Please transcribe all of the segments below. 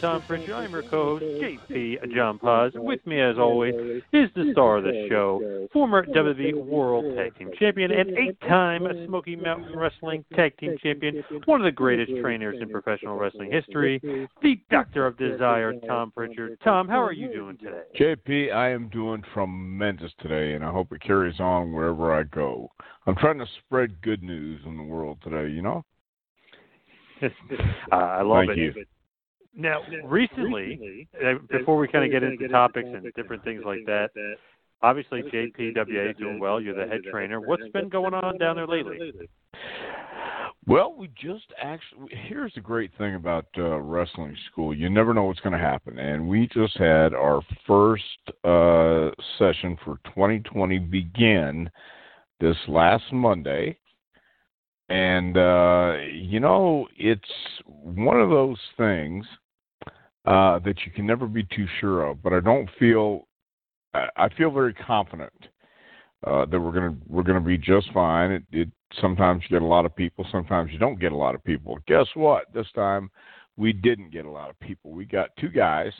Tom Pritchard. I'm your co-host, JP John Paz. With me, as always, is the star of the show, former WWE World Tag Team Champion and eight-time Smoky Mountain Wrestling Tag Team Champion, one of the greatest trainers in professional wrestling history, the Doctor of Desire, Tom Pritchard. Tom, how are you doing today? JP, I am doing tremendous today, and I hope it carries on wherever I go. I'm trying to spread good news in the world today, you know? uh, I love Thank it. you. Now, recently, uh, before we kind of get into topics and different things like that, obviously JPWA is doing well. You're the head trainer. What's been going on down there lately? Well, we just actually, here's the great thing about uh, wrestling school you never know what's going to happen. And we just had our first uh, session for 2020 begin this last Monday. And, uh, you know, it's one of those things uh, that you can never be too sure of. But I don't feel, I, I feel very confident uh, that we're gonna we're gonna be just fine. It, it sometimes you get a lot of people, sometimes you don't get a lot of people. Guess what? This time we didn't get a lot of people. We got two guys,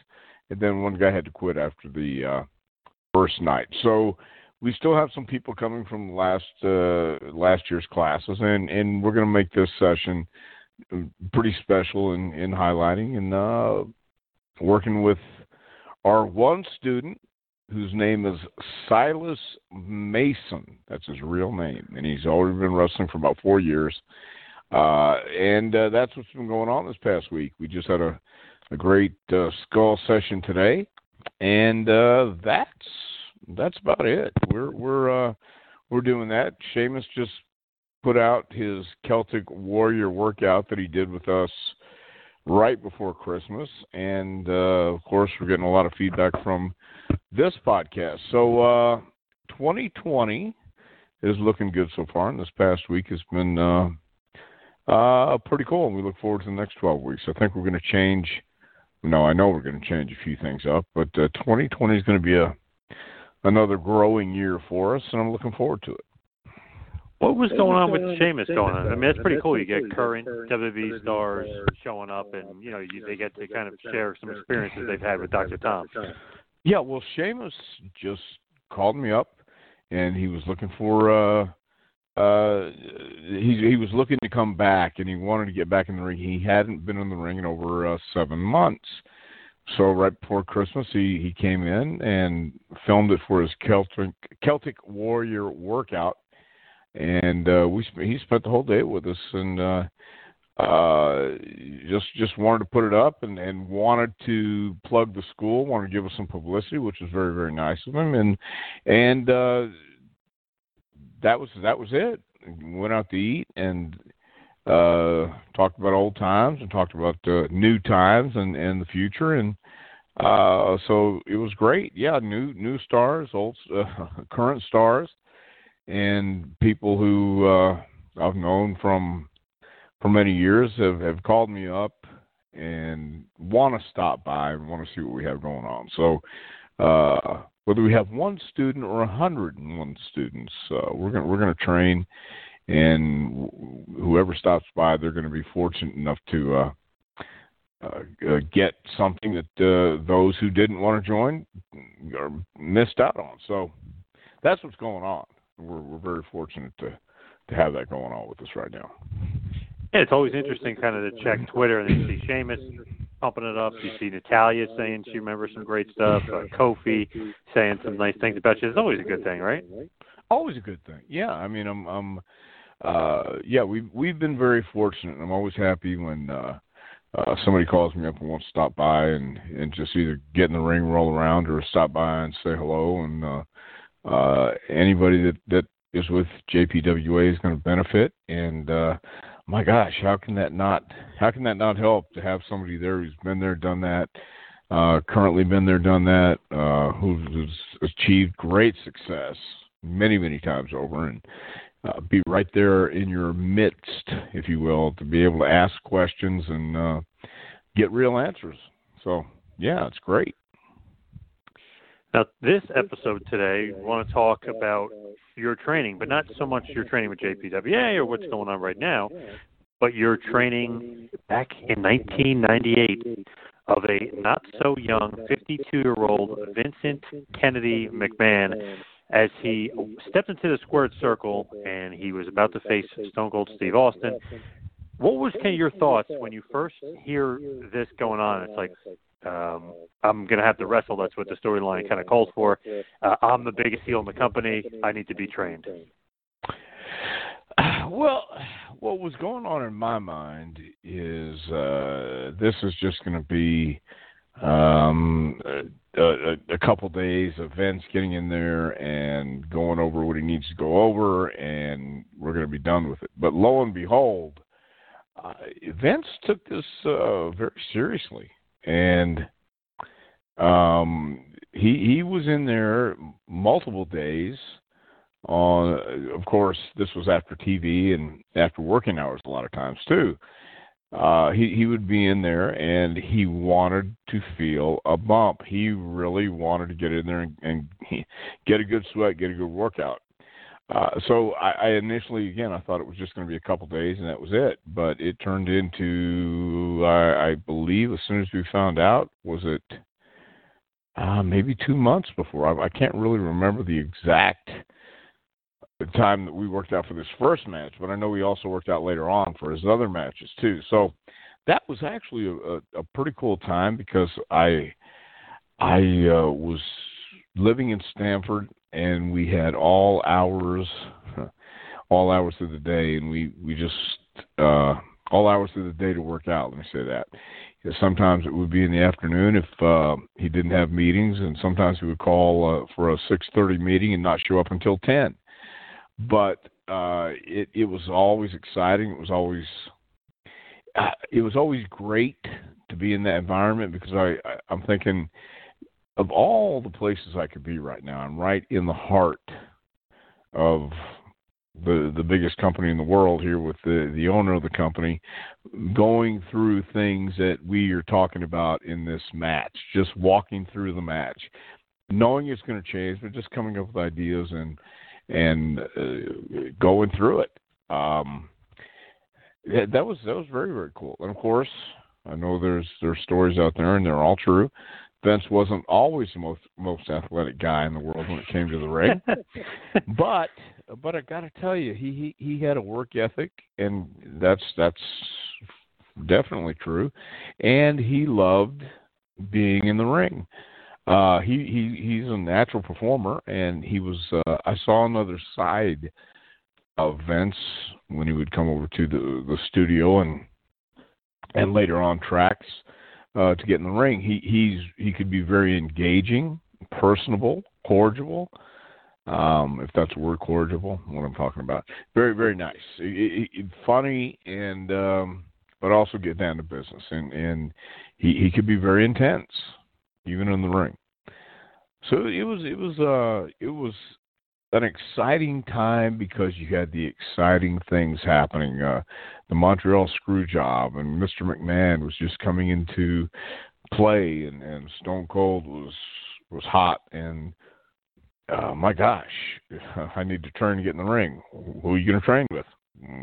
and then one guy had to quit after the uh, first night. So we still have some people coming from last uh, last year's classes, and and we're going to make this session pretty special in in highlighting and uh, working with our one student whose name is Silas Mason. That's his real name, and he's already been wrestling for about four years. Uh, and uh, that's what's been going on this past week. We just had a, a great uh, skull session today, and uh, that's that's about it. We're we're uh, we're doing that. Sheamus just put out his Celtic Warrior workout that he did with us right before Christmas, and uh, of course we're getting a lot of feedback from this podcast. So uh, 2020 is looking good so far, and this past week has been uh, uh, pretty cool. And we look forward to the next 12 weeks. I think we're going to change. No, I know we're going to change a few things up, but uh, 2020 is going to be a another growing year for us, and I'm looking forward to it. What was going on with Sheamus going on? I mean, that's pretty cool. You get current WWE stars showing up, and you know you, they get to kind of share some experiences they've had with Dr. Tom. Yeah, well, Sheamus just called me up, and he was looking for. uh uh he he was looking to come back and he wanted to get back in the ring. He hadn't been in the ring in over uh, 7 months. So right before Christmas he he came in and filmed it for his Celtic Celtic Warrior workout and uh we sp- he spent the whole day with us and uh uh just just wanted to put it up and and wanted to plug the school wanted to give us some publicity which was very very nice of him. And and uh that was that was it. Went out to eat and uh talked about old times and talked about uh, new times and and the future. And uh so it was great. Yeah new new stars old uh, current stars and people who uh I've known from for many years have have called me up and want to stop by and want to see what we have going on. So uh whether we have one student or a hundred and one students, uh, we're gonna we're gonna train and whoever stops by, they're going to be fortunate enough to uh, uh, uh, get something that uh, those who didn't want to join missed out on. So that's what's going on. We're, we're very fortunate to to have that going on with us right now. Yeah, it's always interesting kind of to check Twitter and see Sheamus pumping it up. You see Natalya saying she remembers some great stuff. Uh, Kofi saying some nice things about you. It's always a good thing, right? Always a good thing. Yeah, I mean, I'm, I'm, uh, yeah, we've we've been very fortunate. I'm always happy when uh, uh, somebody calls me up and wants to stop by and and just either get in the ring, roll around, or stop by and say hello. And uh, uh, anybody that that is with JPWA is going to benefit. And uh, my gosh, how can that not how can that not help to have somebody there who's been there, done that, uh, currently been there, done that, uh, who's achieved great success many many times over, and uh, be right there in your midst, if you will, to be able to ask questions and uh, get real answers. So yeah, it's great. Now, this episode today, we want to talk about your training, but not so much your training with JPWA or what's going on right now, but your training back in 1998 of a not so young 52 year old Vincent Kennedy McMahon as he stepped into the squared circle and he was about to face Stone Cold Steve Austin. What was kind of your thoughts when you first hear this going on? It's like, um, I'm going to have to wrestle. That's what the storyline kind of calls for. Uh, I'm the biggest heel in the company. I need to be trained. Well, what was going on in my mind is uh, this is just going to be um, a, a couple days of Vince getting in there and going over what he needs to go over, and we're going to be done with it. But lo and behold, uh, Vince took this uh, very seriously and um, he he was in there multiple days. On, of course, this was after TV and after working hours a lot of times too. Uh, he he would be in there and he wanted to feel a bump. He really wanted to get in there and, and get a good sweat, get a good workout. Uh, so I, I initially, again, I thought it was just going to be a couple days and that was it. But it turned into, I, I believe, as soon as we found out, was it uh, maybe two months before? I, I can't really remember the exact time that we worked out for this first match, but I know we also worked out later on for his other matches too. So that was actually a, a, a pretty cool time because I I uh, was living in Stamford and we had all hours all hours of the day and we we just uh all hours of the day to work out let me say that. Sometimes it would be in the afternoon if uh he didn't have meetings and sometimes he would call uh, for a 6:30 meeting and not show up until 10 but uh it it was always exciting. It was always uh, it was always great to be in that environment because I, I I'm thinking of all the places I could be right now, I'm right in the heart of the the biggest company in the world here with the the owner of the company going through things that we are talking about in this match just walking through the match knowing it's going to change but just coming up with ideas and and uh, going through it. Um that, that was that was very very cool. And of course I know there's there's stories out there and they're all true Vince wasn't always the most most athletic guy in the world when it came to the ring, but but I got to tell you, he, he he had a work ethic, and that's that's definitely true, and he loved being in the ring. Uh, he he he's a natural performer, and he was. Uh, I saw another side of Vince when he would come over to the the studio and and later on tracks uh, to get in the ring. He he's he could be very engaging, personable, cordial. Um, if that's a word, cordial, what I'm talking about. Very very nice, it, it, funny, and um, but also get down to business. And and he he could be very intense, even in the ring. So it was it was uh it was an exciting time because you had the exciting things happening. Uh, the Montreal screw job and Mr. McMahon was just coming into play, and, and Stone Cold was was hot. And uh, my gosh, I need to train to get in the ring. Who are you going to train with?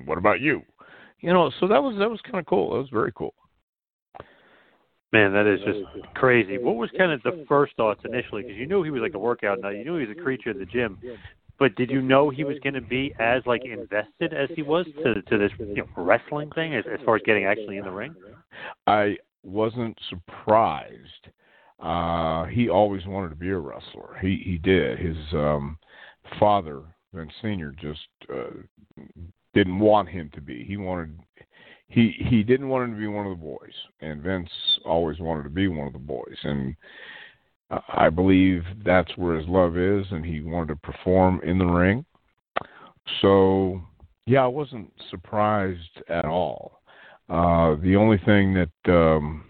what about you? You know, so that was that was kind of cool. That was very cool. Man, that is just crazy. What was kind of the first thoughts initially? Because you knew he was like a workout nut. You knew he was a creature of the gym. But did you know he was going to be as like invested as he was to to this you know, wrestling thing as, as far as getting actually in the ring? I wasn't surprised. Uh, he always wanted to be a wrestler. He he did. His um, father, Vince Senior, just uh, didn't want him to be. He wanted he he didn't want him to be one of the boys, and Vince always wanted to be one of the boys, and I believe that's where his love is, and he wanted to perform in the ring. So yeah, I wasn't surprised at all. Uh, the only thing that um,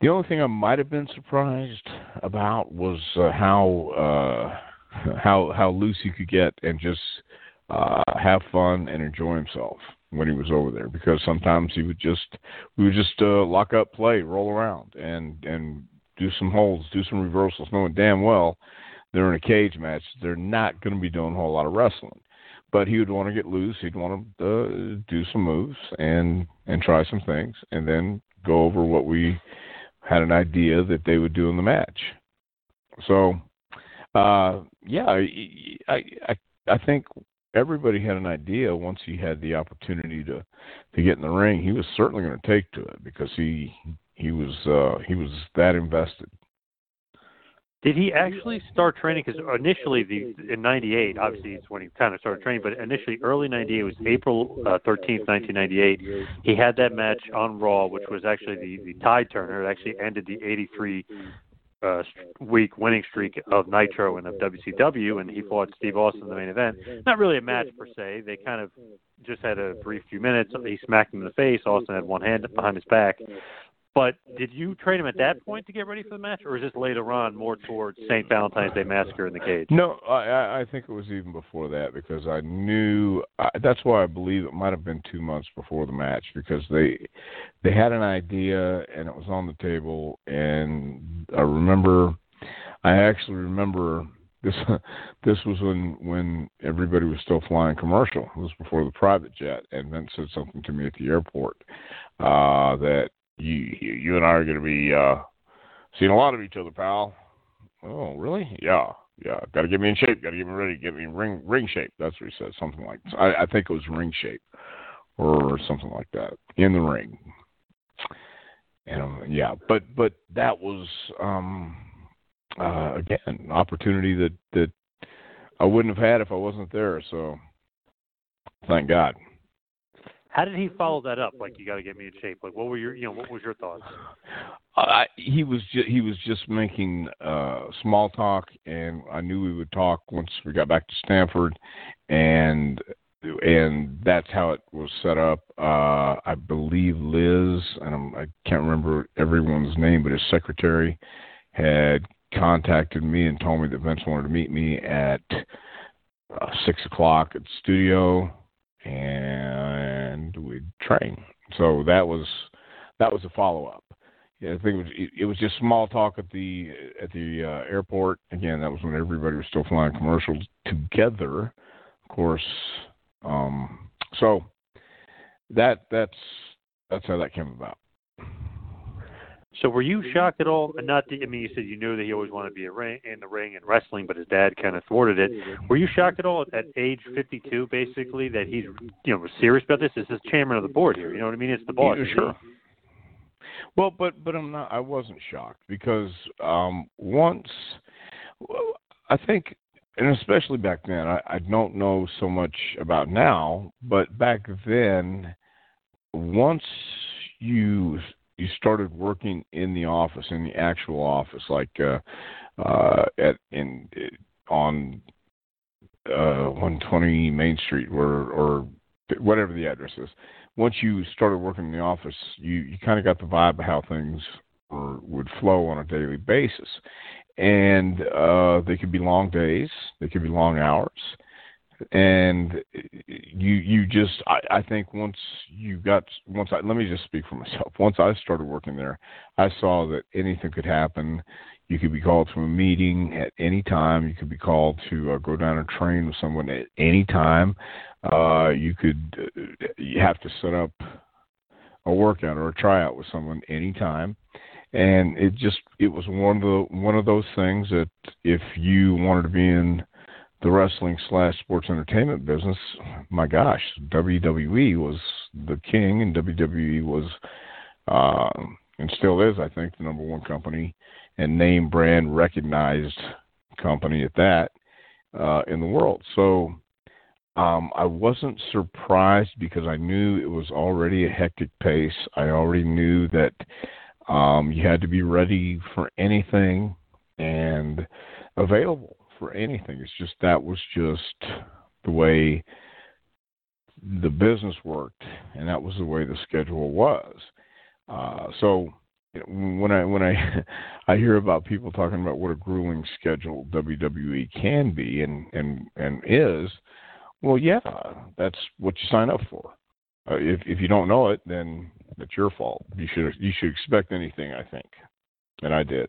the only thing I might have been surprised about was uh, how uh, how how loose he could get and just uh, have fun and enjoy himself when he was over there. Because sometimes he would just we would just uh, lock up, play, roll around, and and do some holds, do some reversals, knowing damn well they're in a cage match. They're not going to be doing a whole lot of wrestling. But he would want to get loose. He'd want to uh, do some moves and and try some things, and then go over what we had an idea that they would do in the match. So, uh, yeah, I, I I think everybody had an idea once he had the opportunity to to get in the ring. He was certainly going to take to it because he he was uh, he was that invested. Did he actually start training? Because initially, the in '98, obviously, it's when he kind of started training. But initially, early '98 was April uh, 13th, 1998. He had that match on Raw, which was actually the the tide turner. It actually ended the '83 uh, week winning streak of Nitro and of WCW, and he fought Steve Austin in the main event. Not really a match per se. They kind of just had a brief few minutes. He smacked him in the face. Austin had one hand behind his back. But did you train him at that point to get ready for the match, or is this later on, more towards St. Valentine's Day Massacre in the cage? No, I, I think it was even before that because I knew. I, that's why I believe it might have been two months before the match because they they had an idea and it was on the table, and I remember. I actually remember this. This was when when everybody was still flying commercial. It was before the private jet, and Vince said something to me at the airport uh, that you you and I are going to be uh, seeing a lot of each other, pal. Oh, really? Yeah, yeah. Got to get me in shape. Got to get me ready. Get me in ring ring shape. That's what he said. Something like I, I think it was ring shape or something like that in the ring. And um, yeah, but but that was um, uh, again an opportunity that that I wouldn't have had if I wasn't there. So thank God. How did he follow that up? Like, you got to get me in shape. Like, what were your, you know, what was your thoughts? I, he was ju- he was just making uh, small talk, and I knew we would talk once we got back to Stamford, and and that's how it was set up. Uh, I believe Liz, and I'm, I can't remember everyone's name, but his secretary had contacted me and told me that Vince wanted to meet me at uh, six o'clock at the studio and we'd train. So that was that was a follow up. Yeah, I think it was, it, it was just small talk at the at the uh, airport. Again, that was when everybody was still flying commercials together, of course. Um, so that that's that's how that came about. So were you shocked at all? Not, to, I mean, you said you knew that he always wanted to be a ring, in the ring and wrestling, but his dad kind of thwarted it. Were you shocked at all at age 52, basically, that he's you know serious about this? This is chairman of the board here. You know what I mean? It's the boss. Yeah, sure. Well, but but I'm not. I wasn't shocked because um once I think, and especially back then, I, I don't know so much about now, but back then, once you you started working in the office, in the actual office, like uh, uh, at in on uh, 120 Main Street, or or whatever the address is. Once you started working in the office, you you kind of got the vibe of how things were, would flow on a daily basis, and uh, they could be long days, they could be long hours, and you you just I, I think once you got once I let me just speak for myself. Once I started working there, I saw that anything could happen. You could be called to a meeting at any time. You could be called to uh, go down and train with someone at any time. Uh, you could uh, you have to set up a workout or a tryout with someone anytime and it just it was one of the one of those things that if you wanted to be in the wrestling slash sports entertainment business, my gosh, WWE was the king, and WWE was uh, and still is, I think, the number one company and name brand recognized company at that uh, in the world. So um, I wasn't surprised because I knew it was already a hectic pace. I already knew that um, you had to be ready for anything and available for anything. It's just that was just the way the business worked, and that was the way the schedule was. Uh, so when I when I I hear about people talking about what a grueling schedule WWE can be and and and is, well, yeah, that's what you sign up for. Uh, if if you don't know it, then it's your fault. You should you should expect anything, I think, and I did.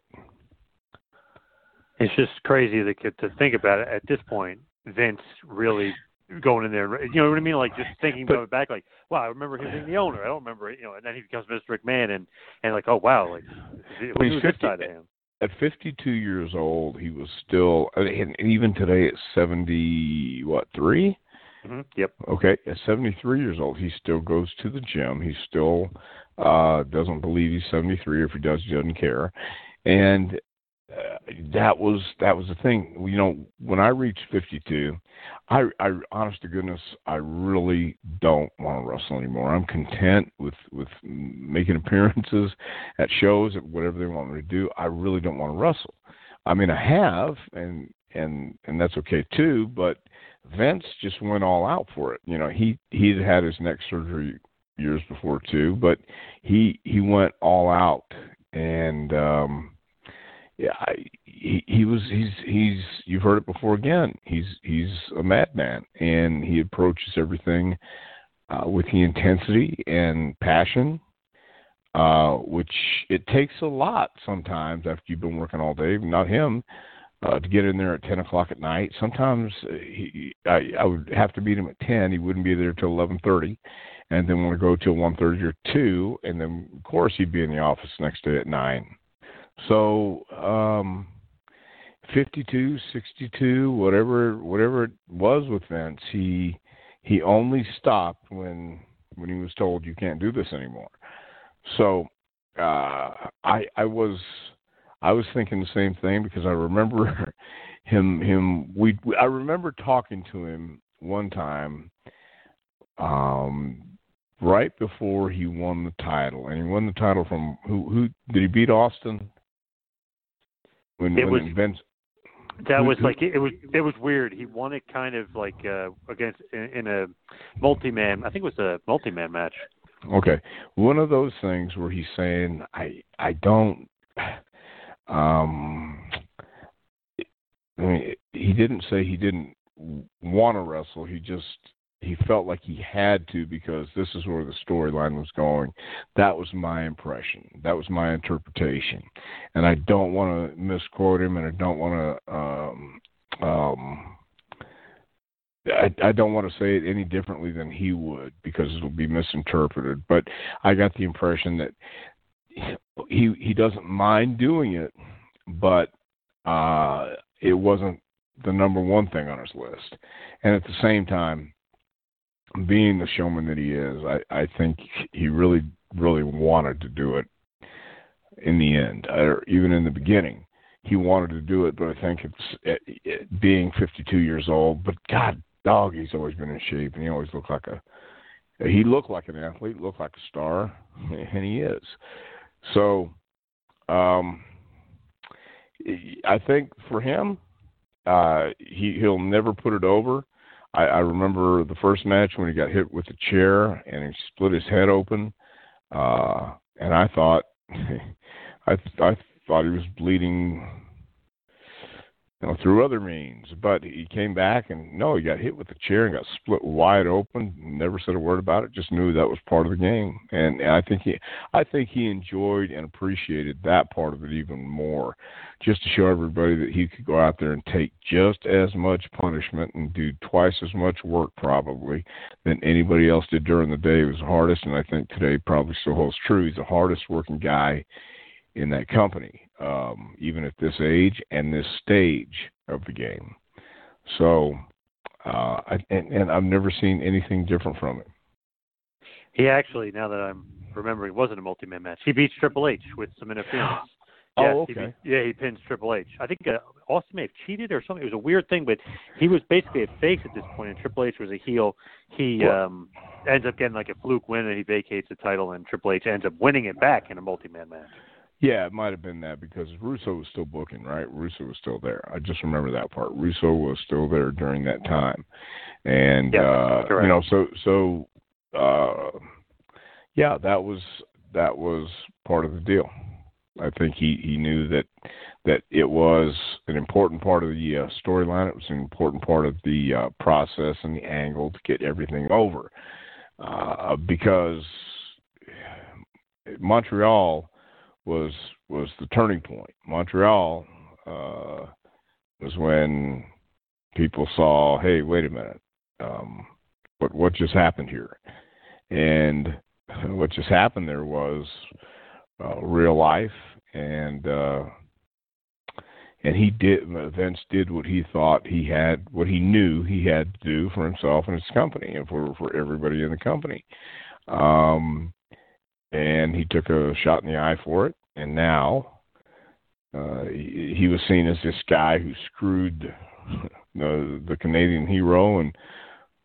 It's just crazy to to think about it at this point. Vince really going in there, you know what I mean? Like just thinking about it back, like wow, I remember him being the owner. I don't remember, you know, and then he becomes Mr. McMahon, and and like oh wow, like well, he's 50, side of him. At 52 years old, he was still, and even today at 70, what three? Mm-hmm. Yep. Okay. At 73 years old, he still goes to the gym. He still uh, doesn't believe he's 73. If he does, he doesn't care. And uh, that was that was the thing. You know, when I reached 52, I, I honest to goodness, I really don't want to wrestle anymore. I'm content with with making appearances at shows, at whatever they want me to do. I really don't want to wrestle. I mean, I have, and and and that's okay too. But Vince just went all out for it. You know, he he'd had his neck surgery years before too, but he he went all out and um yeah, I, he he was he's he's you've heard it before again. He's he's a madman and he approaches everything uh with the intensity and passion uh which it takes a lot sometimes after you've been working all day, not him uh, to get in there at ten o'clock at night. Sometimes uh, he, I, I would have to meet him at ten. He wouldn't be there till eleven thirty, and then want to go till one thirty or two, and then of course he'd be in the office next day at nine. So um, fifty-two, sixty-two, whatever whatever it was with Vince, he he only stopped when when he was told you can't do this anymore. So uh, I I was I was thinking the same thing because I remember him him we I remember talking to him one time um right before he won the title and he won the title from who who did he beat Austin when, it when was Vince that was like it was it was weird. He won it kind of like uh against in, in a multi man. I think it was a multi man match. Okay, one of those things where he's saying, "I I don't um, I mean, he didn't say he didn't want to wrestle. He just he felt like he had to because this is where the storyline was going. That was my impression. That was my interpretation, and I don't want to misquote him, and I don't want to. Um, um, I, I don't want to say it any differently than he would because it'll be misinterpreted. But I got the impression that he he doesn't mind doing it, but uh, it wasn't the number one thing on his list. And at the same time, being the showman that he is, I, I think he really really wanted to do it in the end, or even in the beginning. He wanted to do it, but I think it's it, it, being 52 years old. But God, dog, he's always been in shape, and he always looked like a he looked like an athlete, looked like a star, and he is. So, um, I think for him, uh, he he'll never put it over. I, I remember the first match when he got hit with a chair and he split his head open, uh, and I thought, I I thought he was bleeding you know, through other means. But he came back and no, he got hit with the chair and got split wide open. Never said a word about it. Just knew that was part of the game. And, and I think he, I think he enjoyed and appreciated that part of it even more. Just to show everybody that he could go out there and take just as much punishment and do twice as much work probably than anybody else did during the day. He was the hardest, and I think today probably still holds true. He's the hardest working guy in that company, um, even at this age and this stage of the game. So, uh, I, and, and I've never seen anything different from it. He actually, now that I'm remembering, wasn't a multi-man match. He beats Triple H with some interference. oh, okay. He, yeah, he pins Triple H. I think uh, Austin may have cheated or something. It was a weird thing, but he was basically a face at this point, and Triple H was a heel. He um ends up getting like a fluke win, and he vacates the title, and Triple H ends up winning it back in a multi-man match. Yeah, it might have been that because Russo was still booking, right? Russo was still there. I just remember that part. Russo was still there during that time, and uh, you know, so so uh, yeah, that was that was part of the deal. I think he he knew that that it was an important part of the uh, storyline. It was an important part of the uh, process and the angle to get everything over, uh, because Montreal was was the turning point. Montreal uh, was when people saw, hey, wait a minute, um, what what just happened here? And what just happened there was uh, real life, and uh, and he did. Vince did what he thought he had, what he knew he had to do for himself and his company, and for for everybody in the company. Um, and he took a shot in the eye for it. And now uh, he, he was seen as this guy who screwed the the Canadian hero and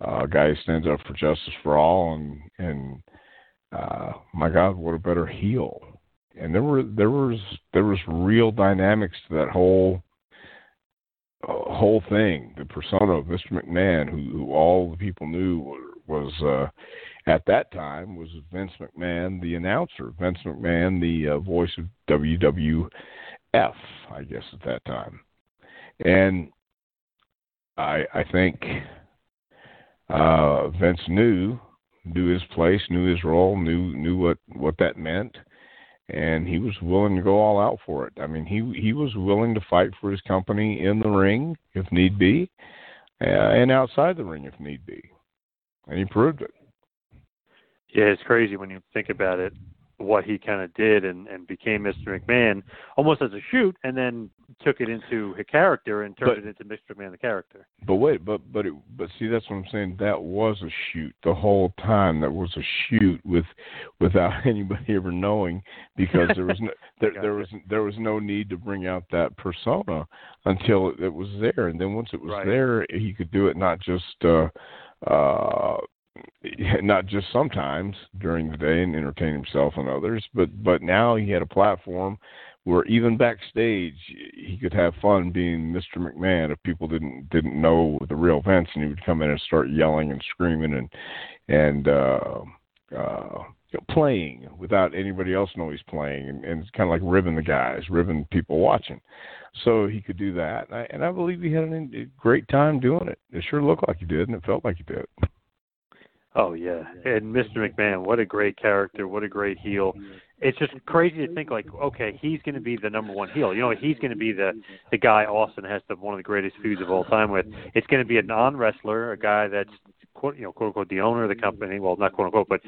uh, a guy who stands up for justice for all. And and uh, my God, what a better heel! And there were there was there was real dynamics to that whole uh, whole thing. The persona of Mr. McMahon, who, who all the people knew was. Uh, at that time was Vince McMahon, the announcer. Vince McMahon, the uh, voice of WWF, I guess at that time. And I I think uh, Vince knew knew his place, knew his role, knew knew what what that meant, and he was willing to go all out for it. I mean, he he was willing to fight for his company in the ring if need be, uh, and outside the ring if need be, and he proved it. Yeah, it's crazy when you think about it, what he kind of did and, and became Mr. McMahon almost as a shoot, and then took it into a character and turned But- it into Mr. McMahon the character. But wait, but but it, but see, that's what I'm saying. That was a shoot the whole time. That was a shoot with without anybody ever knowing because there was no there, there was there was no need to bring out that persona until it, it was there, and then once it was Right. there, he could do it not just uh uh not just sometimes during the day and entertain himself and others, but but now he had a platform where even backstage he could have fun being Mr. McMahon if people didn't didn't know the real Vince and he would come in and start yelling and screaming and and uh uh playing without anybody else knowing he's playing and, and kind of like ribbing the guys, ribbing people watching. So he could do that, and I, and I believe he had a great time doing it. It sure looked like he did, and it felt like he did. Oh yeah, and Mr. McMahon, what a great character, what a great heel. It's just crazy to think like, okay, he's going to be the number one heel. You know, he's going to be the the guy Austin has the one of the greatest feuds of all time with. It's going to be a non wrestler, a guy that's quote you know quote unquote the owner of the company. Well, not quote unquote, but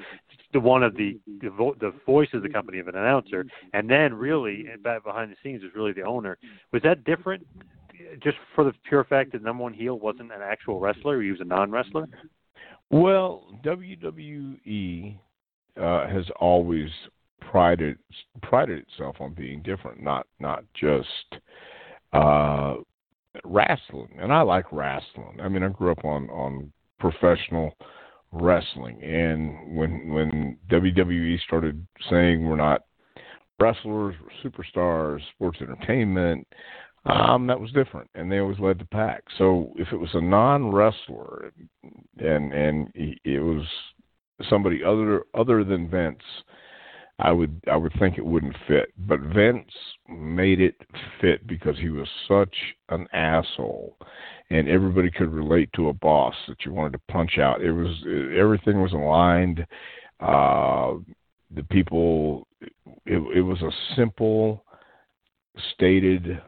the one of the the, vo- the voice of the company of an announcer, and then really back behind the scenes is really the owner. Was that different? Just for the pure fact that number one heel wasn't an actual wrestler, he was a non wrestler. Well, WWE uh, has always prided prided itself on being different, not not just uh, wrestling. And I like wrestling. I mean, I grew up on on professional wrestling, and when when WWE started saying we're not wrestlers, we're superstars, sports entertainment. Um, that was different, and they always led the pack. So if it was a non-wrestler, and and it was somebody other other than Vince I would I would think it wouldn't fit. But Vince made it fit because he was such an asshole, and everybody could relate to a boss that you wanted to punch out. It was everything was aligned. Uh, the people, it, it was a simple, stated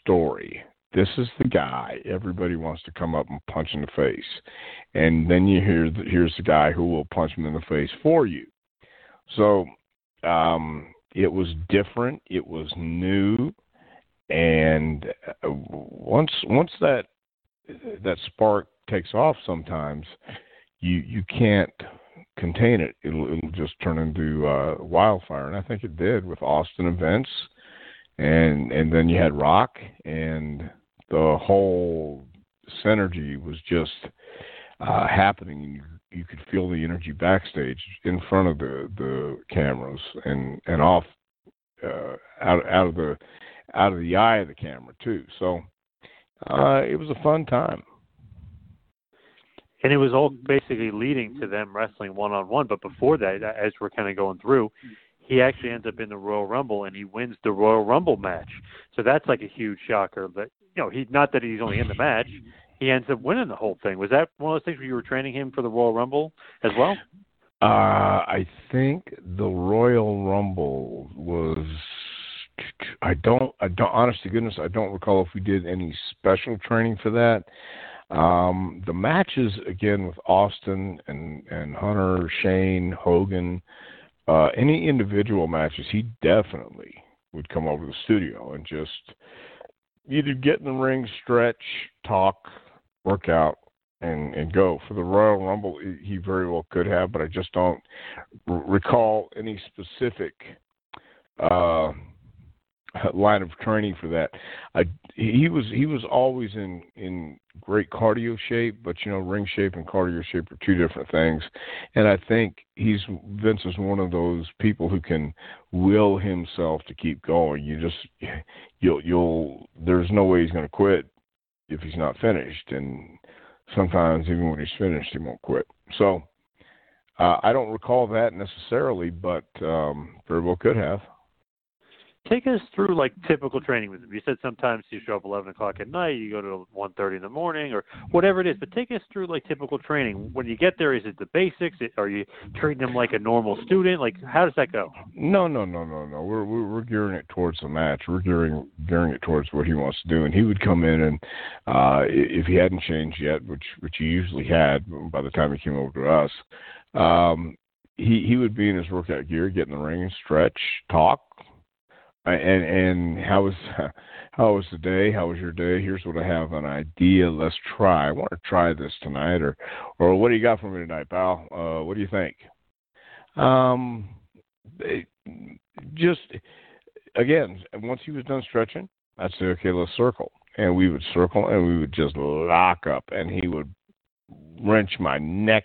story. This is the guy everybody wants to come up and punch in the face, and then you hear the, here's the guy who will punch him in the face for you. So um, it was different. It was new, and uh, once once that that spark takes off, sometimes you you can't contain it. It'll, it'll just turn into uh, wildfire, and I think it did with Austin events, and and then you had Rock, and the whole synergy was just uh, happening you could feel the energy backstage in front of the the cameras and and off uh, out out of the out of the eye of the camera too. So uh, it was a fun time. And it was all basically leading to them wrestling one on one. But before that, as we're kind of going through, he actually ends up in the Royal Rumble and he wins the Royal Rumble match. So that's like a huge shocker. But you know, he not that he's only in the match, he ends up winning the whole thing. Was that one of those things where you were training him for the Royal Rumble as well? Uh, I think the Royal Rumble was. I don't. I don't. Honest to goodness, I don't recall if we did any special training for that. Um, the matches again with Austin and and Hunter, Shane, Hogan, uh, any individual matches, he definitely would come over to the studio and just either get in the ring, stretch, talk, work out and and go for the Royal Rumble. He very well could have, but I just don't r- recall any specific uh, line of training for that. I, he was he was always in in great cardio shape, but you know ring shape and cardio shape are two different things. And I think he's Vince is one of those people who can will himself to keep going. You just you'll you'll there's no way he's going to quit if he's not finished, and sometimes even when he's finished, he won't quit. So uh, I don't recall that necessarily, but um, very well could have take us through like typical training with him. You said sometimes you show up eleven o'clock at night, you go to one thirty in the morning, or whatever it is. But take us through like typical training. When you get there, is it the basics? Are you treating him like a normal student? Like how does that go? No, no, no, no, no. We're we're, we're gearing it towards the match. We're gearing gearing it towards what he wants to do. And he would come in and uh if he hadn't changed yet, which which he usually had by the time he came over to us. Um, he he would be in his workout gear, get in the ring, stretch, talk, and and how was how was the day? How was your day? Here's what I have an idea. Let's try. I want to try this tonight, or or what do you got for me tonight, pal? Uh, what do you think? Um, just again, once he was done stretching, I'd say, okay, let's circle, and we would circle, and we would just lock up, and he would wrench my neck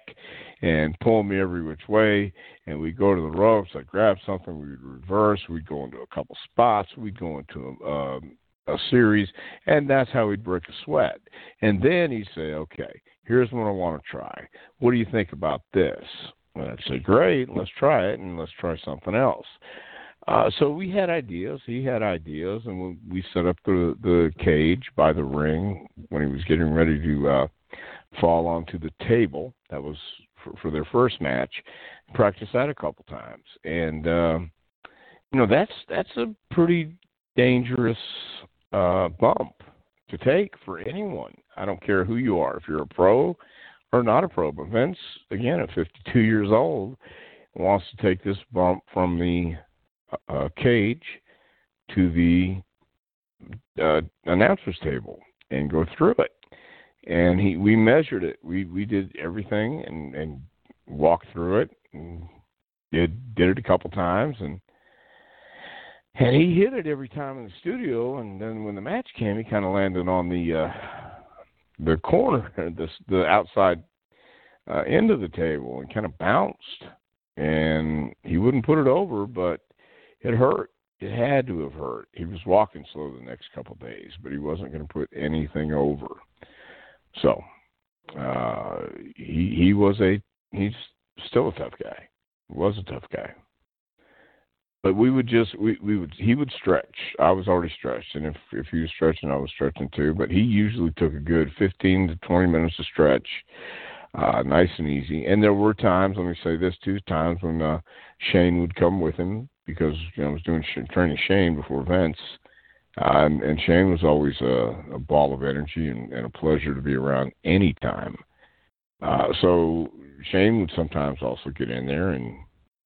and pull me every which way. And we'd go to the ropes. I'd grab something. We'd reverse. We'd go into a couple spots. We'd go into a, um, a series. And that's how he'd break a sweat. And then he'd say, okay, here's what I want to try. What do you think about this? And I'd say, great, let's try it, and let's try something else. Uh, so we had ideas. He had ideas, and we, we set up the the cage by the ring when he was getting ready to uh, fall onto the table. That was for, for their first match. Practice that a couple times, and um, you know that's that's a pretty dangerous uh, bump to take for anyone. I don't care who you are, if you're a pro or not a pro. But Vince, again, at 52 years old, wants to take this bump from the uh, cage to the uh, announcer's table and go through it and he we measured it. We we did everything and and walked through it and did did it a couple times. And and he hit it every time in the studio. And then when the match came he kind of landed on the uh the corner the the outside uh, end of the table and kind of bounced. And he wouldn't put it over but it hurt. It had to have hurt. He was walking slow the next couple of days but he wasn't going to put anything over so uh, he he was a he's still a tough guy. Was a tough guy. but we would just we we would he would stretch. I was already stretched, and if if he was stretching, I was stretching too. But he usually took a good fifteen to twenty minutes to stretch, uh, nice and easy. And there were times, let me say this too, times when uh, Shane would come with him because you know I was doing training Shane before Vince. Uh, and, and Shane was always a, a ball of energy and, and a pleasure to be around anytime. Uh, so Shane would sometimes also get in there and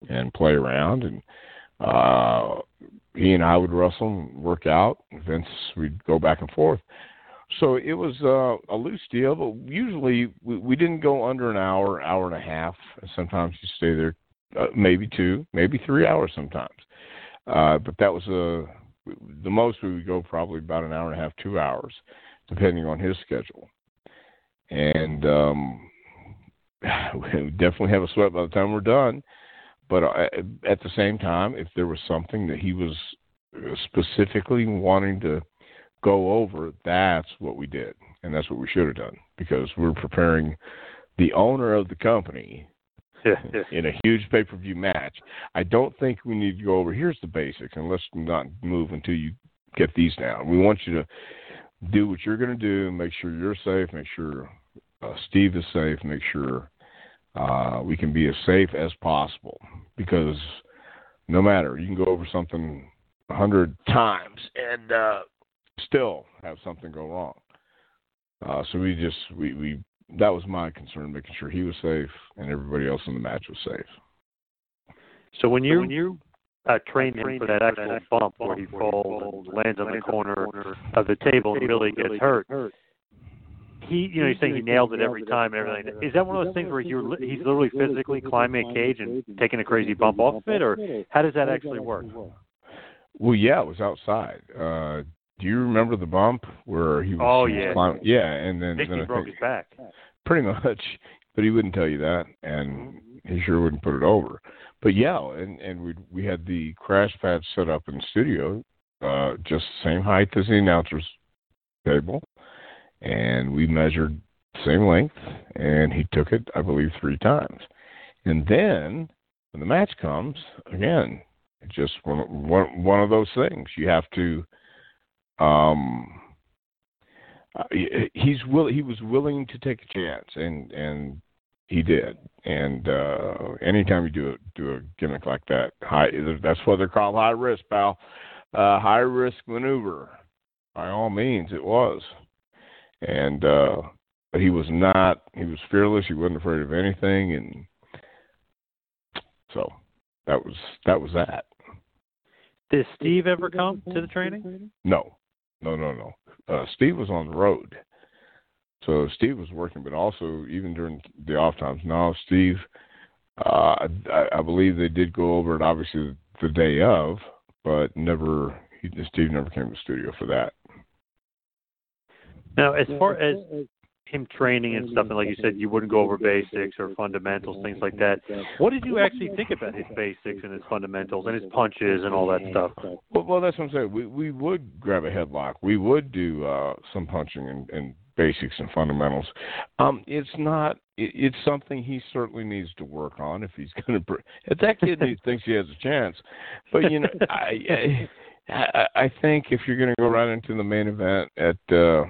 and play around, and uh, he and I would wrestle and work out. Vince, we'd go back and forth. So it was uh, a loose deal, but usually we, we didn't go under an hour, hour and a half. Sometimes you stay there, uh, maybe two, maybe three hours sometimes. Uh, but that was a the most we would go probably about an hour and a half, two hours, depending on his schedule. And um, we definitely have a sweat by the time we're done. But uh, at the same time, if there was something that he was specifically wanting to go over, that's what we did. And that's what we should have done because we're preparing the owner of the company in a huge pay per view match. I don't think we need to go over here's the basics and let's not move until you get these down. We want you to do what you're going to do, make sure you're safe, make sure uh, Steve is safe, make sure uh, we can be as safe as possible because no matter you can go over something a hundred times and uh, still have something go wrong. Uh, so we just we, we that was my concern, making sure he was safe and everybody else in the match was safe. So when you when you uh, train him for that actual bump where he falls, lands on the corner of the table and really gets hurt, he, you know, you're saying he nailed it every time and everything. Is that one of those things where you're he's literally physically climbing a cage and taking a crazy bump off of it, or how does that actually work? Well, yeah, it was outside. Uh, do you remember the bump where he was? Oh yeah, climbing? yeah, and then, then he broke his back. Pretty much, but he wouldn't tell you that, and he sure wouldn't put it over. But yeah, and and we we had the crash pad set up in the studio, uh, just the same height as the announcer's table, and we measured same length, and he took it, I believe, three times. And then when the match comes, again, it's just one one one of those things. You have to. Um, uh, he's will he was willing to take a chance, and and he did. And uh, anytime you do a, do a gimmick like that, high that's what they're called high risk, pal. Uh, high risk maneuver. By all means, it was and uh but he was not he was fearless he wasn't afraid of anything and so that was that was that did steve ever come to the training no no no no. Uh steve was on the road. So steve was working but also even during the off times now steve uh I, I believe they did go over it obviously the day of but never he, steve never came to the studio for that. Now, as far as him training and stuff, and like you said, you wouldn't go over basics or fundamentals, things like that. What did you actually think about his basics and his fundamentals and his punches and all that stuff? Well, well that's what I'm saying. We we would grab a headlock. We would do uh, some punching and, and basics and fundamentals. Um, it's not. It, it's something he certainly needs to work on if he's going to. If that kid thinks he has a chance, but you know, I, I I, I think if you're going to go right into the main event at uh,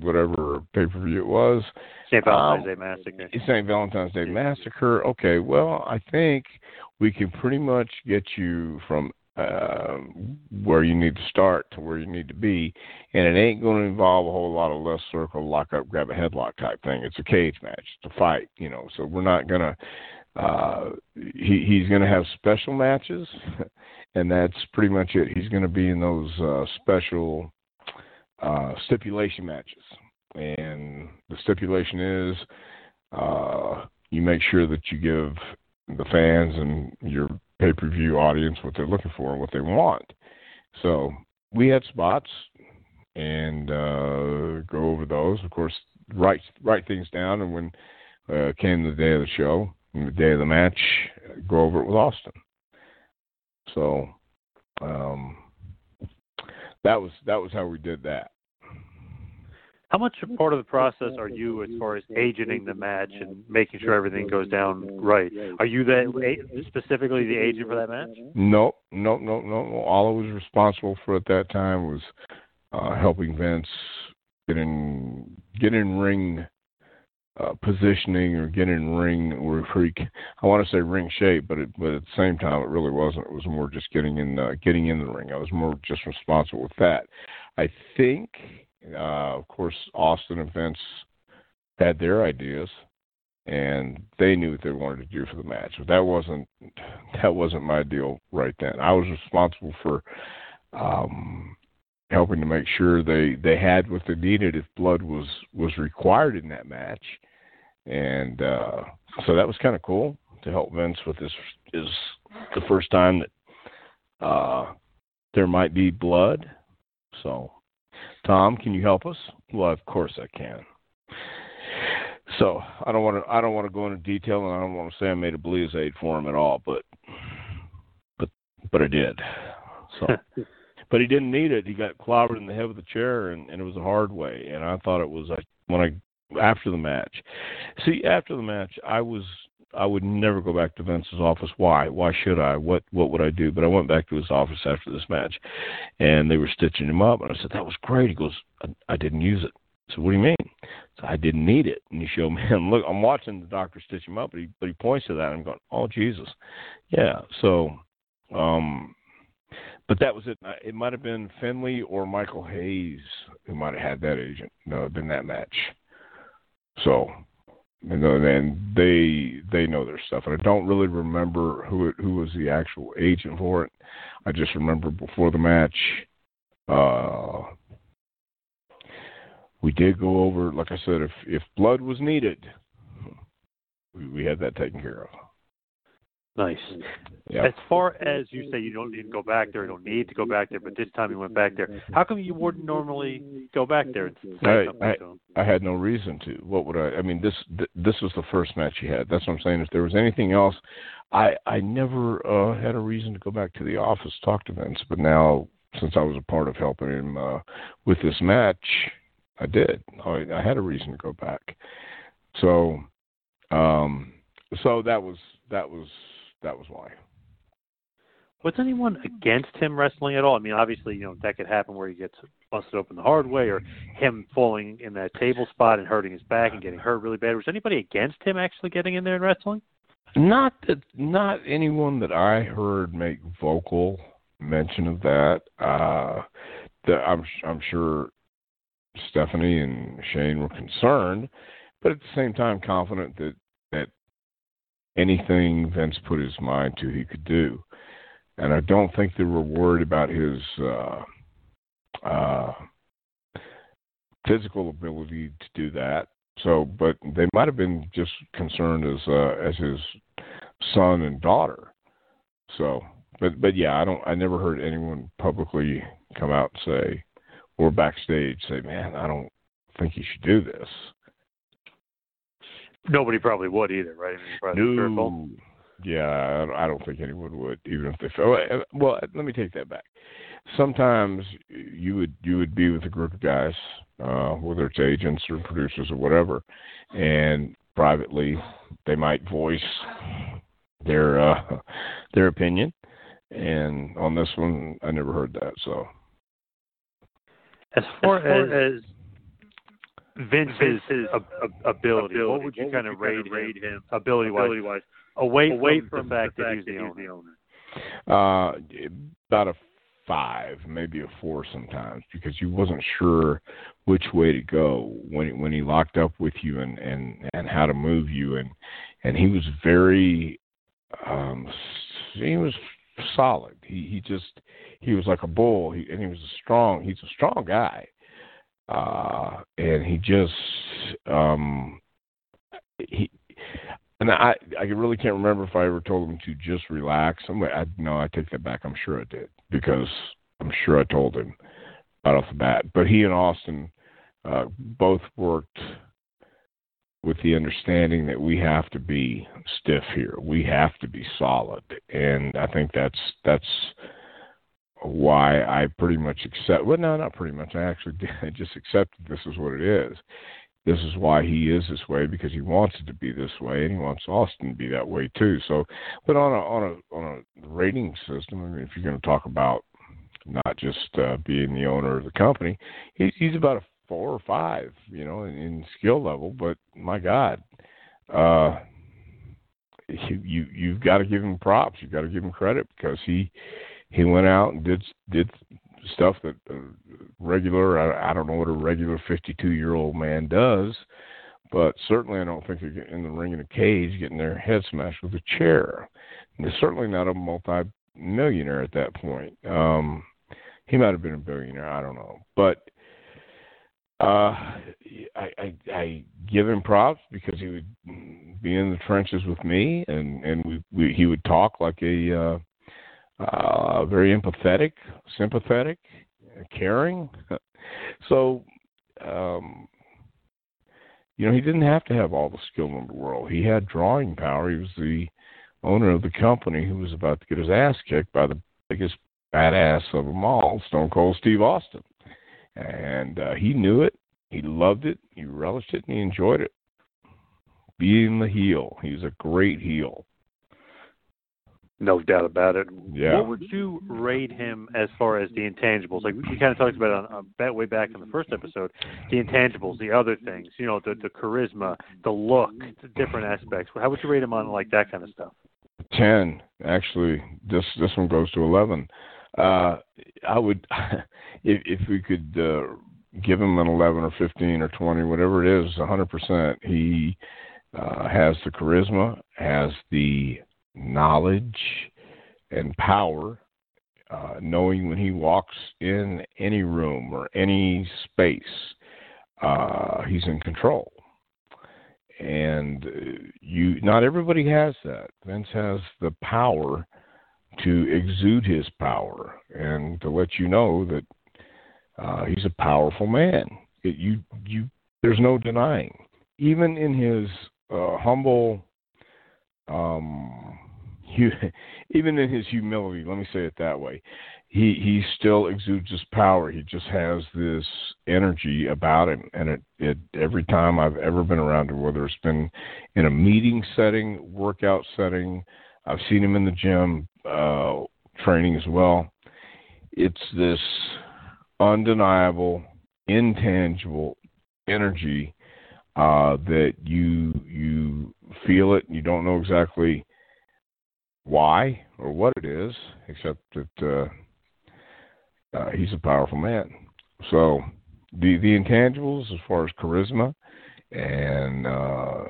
whatever pay per view it was, St. Valentine's um, Day Massacre. St. Valentine's Day Massacre. Okay, well, I think we can pretty much get you from uh, where you need to start to where you need to be, and it ain't going to involve a whole lot of left circle, lock up, grab a headlock type thing. It's a cage match. It's a fight, you know. So we're not gonna. Uh, he he's gonna have special matches. and that's pretty much it. He's going to be in those uh, special uh, stipulation matches, and the stipulation is uh, you make sure that you give the fans and your pay per view audience what they're looking for and what they want. So we had spots and uh, go over those. Of course, write write things down, and when uh, came the day of the show, the day of the match, go over it with Austin. So um, that was that was how we did that. How much part of the process are you as far as agenting the match and making sure everything goes down right? Are you the specifically the agent for that match? No, no, no, no. no. All I was responsible for at that time was uh, helping Vince get in get in ring uh, positioning or getting in ring or freak. I want to say ring shape, but it, but at the same time, it really wasn't. It was more just getting in uh, getting in the ring. I was more just responsible with that. I think uh, of course, Austin Vince had their ideas, and they knew what they wanted to do for the match. But that wasn't that wasn't my deal right then. I was responsible for um, helping to make sure they they had what they needed if blood was was required in that match, and uh, so that was kind of cool to help Vince with this. Is the first time that uh, there might be blood, so Tom, can you help us? Well, of course I can. So I don't want to I don't want to go into detail, and I don't want to say I made a Bleas aid for him at all, but but but I did. So, but he didn't need it. He got clobbered in the head with a chair, and, and it was a hard way. And I thought it was like when I after the match. See, after the match, I was I would never go back to Vince's office. Why? Why should I? What What would I do? But I went back to his office after this match, and they were stitching him up. And I said, "That was great." He goes, "I, I didn't use it." I said, "What do you mean?" So I didn't need it. And he showed me. And look, I'm watching the doctor stitch him up, but he but he points to that. And I'm going, "Oh Jesus, yeah." So, um, but that was it. It might have been Finlay or Michael Hayes who might have had that agent. No, been that match. So and they they know their stuff. And I don't really remember who it, who was the actual agent for it. I just remember before the match, uh, we did go over. Like I said, if if blood was needed, we, we had that taken care of. Nice. Yeah. As far as you say, you don't need to go back there. You don't need to go back there, but this time you went back there. How come you wouldn't normally go back there and say I, something I, to him? I had no reason to. What would I? I mean, this th- this was the first match he had. That's what I'm saying. If there was anything else, I I never uh, had a reason to go back to the office talk to Vince. But now, since I was a part of helping him uh, with this match, I did. I, I had a reason to go back. So, um, so that was that was that was why. Was anyone against him wrestling at all? I mean, obviously, you know that could happen where he gets busted open the hard way, or him falling in that table spot and hurting his back and getting hurt really bad. Was anybody against him actually getting in there and wrestling? Not that, not anyone that I heard make vocal mention of that. Uh, that I'm, I'm sure Stephanie and Shane were concerned, but at the same time confident that anything Vince put his mind to, he could do. And I don't think they were worried about his uh, uh, physical ability to do that. So, but they might have been just concerned as uh, as his son and daughter. So, but but yeah, I don't. I never heard anyone publicly come out and say, or backstage say, "Man, I don't think you should do this." Nobody probably would either, right? I mean, probably fearful. No. Yeah, I I don't think anyone would, even if they felt. Well, let me take that back. Sometimes you would you would be with a group of guys, uh, whether it's agents or producers or whatever, and privately they might voice their uh, their opinion. And on this one, I never heard that. So As far as, Vince's ab- ab- ability, what would you kind of rate him ability wise, away, away from, the fact that he's the owner? Uh, about a five, maybe a four sometimes, because you wasn't sure which way to go when when he locked up with you and and and how to move you and and he was very um he was solid. He he just he was like a bull. He and he was a strong. He's a strong guy. Uh, and he just um he and I I really can't remember if I ever told him to just relax. I'm I no, I take that back. I'm sure I did because I'm sure I told him right off the bat. But he and Austin uh, both worked with the understanding that we have to be stiff here. We have to be solid, and I think that's that's why I pretty much accept. Well, no, not pretty much. I actually did. I just accepted this is what it is. This is why he is this way because he wants it to be this way, and he wants Austin to be that way too. So, but on a on a on a rating system, I mean, if you're going to talk about not just uh, being the owner of the company, he, he's about a four or five, you know, in, in skill level. But my God, uh, you, you you've got to give him props. You've got to give him credit because he he went out and did did stuff that a regular I, I don't know what a regular 52 year old man does, but certainly I don't think they're in the ring in a cage getting their head smashed with a chair. And they're certainly not a multi millionaire at that point. Um, he might have been a billionaire, I don't know, but uh, I, I I give him props because he would be in the trenches with me, and and we, we he would talk like a uh, uh, very empathetic, sympathetic, caring. so, um, you know, he didn't have to have all the skill in the world. He had drawing power. He was the owner of the company who was about to get his ass kicked by the biggest badass of them all, Stone Cold Steve Austin and uh, he knew it. He loved it. He relished it, and he enjoyed it. Being the heel, he was a great heel. No doubt about it. Yeah. What would you rate him as far as the intangibles? Like we kind of talked about on, on that way back in the first episode, the intangibles, the other things. You know, the the charisma, the look, the different aspects. How would you rate him on like that kind of stuff? Ten, actually. This this one goes to eleven. Uh, I would, if if we could uh, give him an 11 or 15 or 20, whatever it is, a 100%. He uh, has the charisma, has the knowledge and power, uh, knowing when he walks in any room or any space, uh, he's in control. And uh, you, not everybody has that. Vince has the power to exude his power and to let you know that uh, he's a powerful man. It, you you there's no denying. Even in his uh, humble, um, hu- even in his humility, let me say it that way, he he still exudes his power. He just has this energy about him, and it it every time I've ever been around him, whether it's been in a meeting setting, workout setting, I've seen him in the gym uh, training as well. It's this undeniable, intangible energy uh, that you you feel it. And you don't know exactly why or what it is, except that uh, uh, he's a powerful man. So the the intangibles, as far as charisma and uh,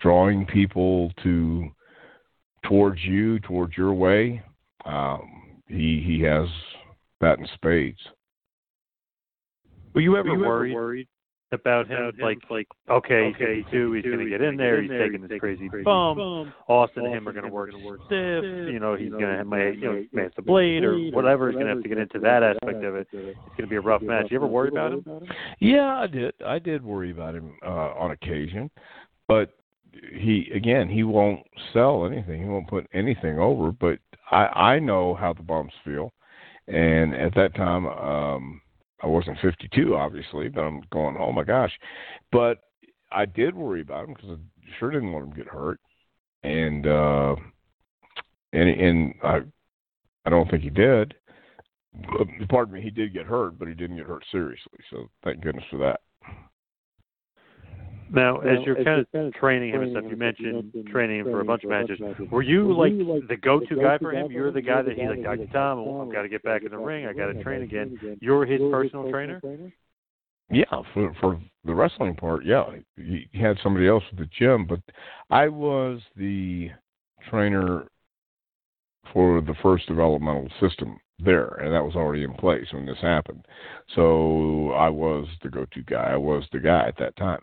drawing people to towards you, towards your way, um, he he has that in spades. Were you ever, Were you worried, ever worried about him? About like, like, okay, okay, he's 52, he's going to get in there, he's taking this crazy bump. Austin and him are going to work stiff. You know, he's going to have my, you know, Mance the Blade or whatever. He's going to have to get into that aspect of it. It's going to be a rough match. You ever worry about him? Yeah, I did. I did worry about him uh, on occasion, but he again he won't sell anything. He won't put anything over. But I I know how the bumps feel, and at that time. um I wasn't 52, obviously, but I'm going, oh my gosh. But I did worry about him because I sure didn't want him to get hurt, and uh, and and I I don't think he did. Pardon me, he did get hurt, but he didn't get hurt seriously. So thank goodness for that. Now, as you're kind of kind of training him and stuff, you mentioned training him for a bunch of matches. Were you like the go-to guy for him? You're the guy that he's like, Dr. Tom, I've got to get back in the ring. I got to train again. You're his personal trainer. Yeah, for for the wrestling part, yeah, he had somebody else at the gym, but I was the trainer for the first developmental system there, and that was already in place when this happened. So I was the go-to guy. I was the guy at that time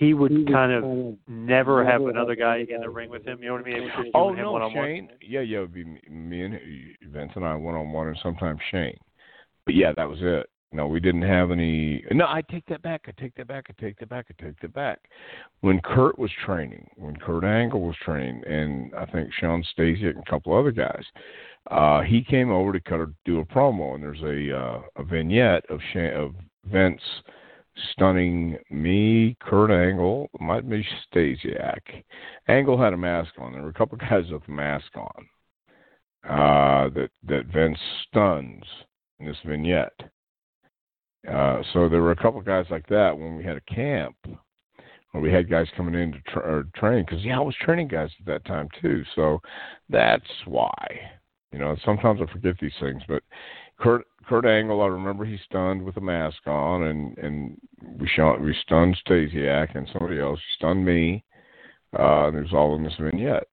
he would, he kind, of kind of never have another guy in the ring with him. You know what I mean? Oh no, Shane. Yeah, yeah, it would be me and Vince and I one on one, and sometimes Shane. But yeah, that was it. No, we didn't have any. No, I take that back. I take that back. I take that back. I take that back. When Kurt was training, when Kurt Angle was training, and I think Shawn Stasiak and a couple other guys, uh, he came over to cut do a promo, and there's a uh, a vignette of Shan- of Vince stunning me, Kurt Angle, might be Stasiak. Angle had a mask on. There were a couple guys with a mask on uh, that that Vince stuns in this vignette. Uh, so there were a couple guys like that when we had a camp where we had guys coming in to tra- train because yeah, I was training guys at that time too. So that's why. You know, sometimes I forget these things, but Kurt Kurt Angle, I remember he stunned with a mask on, and and we shot we stunned Stasiak and somebody else stunned me. Uh, and it was all in this vignette.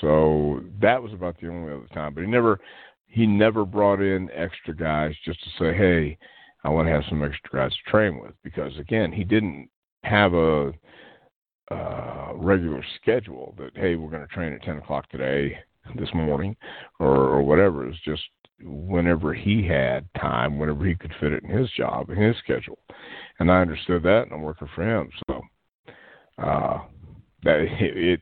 So that was about the only other time. But he never he never brought in extra guys just to say, hey, I want to have some extra guys to train with because again, he didn't have a uh, regular schedule that hey, we're going to train at ten o'clock today, this morning, or, or whatever. It's just whenever he had time, whenever he could fit it in his job, in his schedule, and I understood that, and I'm working for him. So uh, that it, it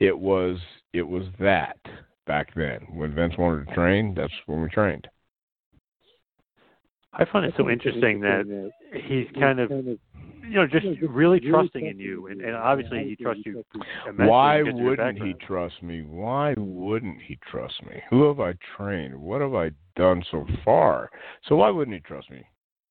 it was it was that back then when Vince wanted to train. That's when we trained. I find it so interesting that he's kind of, you know, just really trusting in you, and, and obviously he trusts you. Why wouldn't he trust me? Why wouldn't he trust me? Who have I trained? What have I done so far? So why wouldn't he trust me?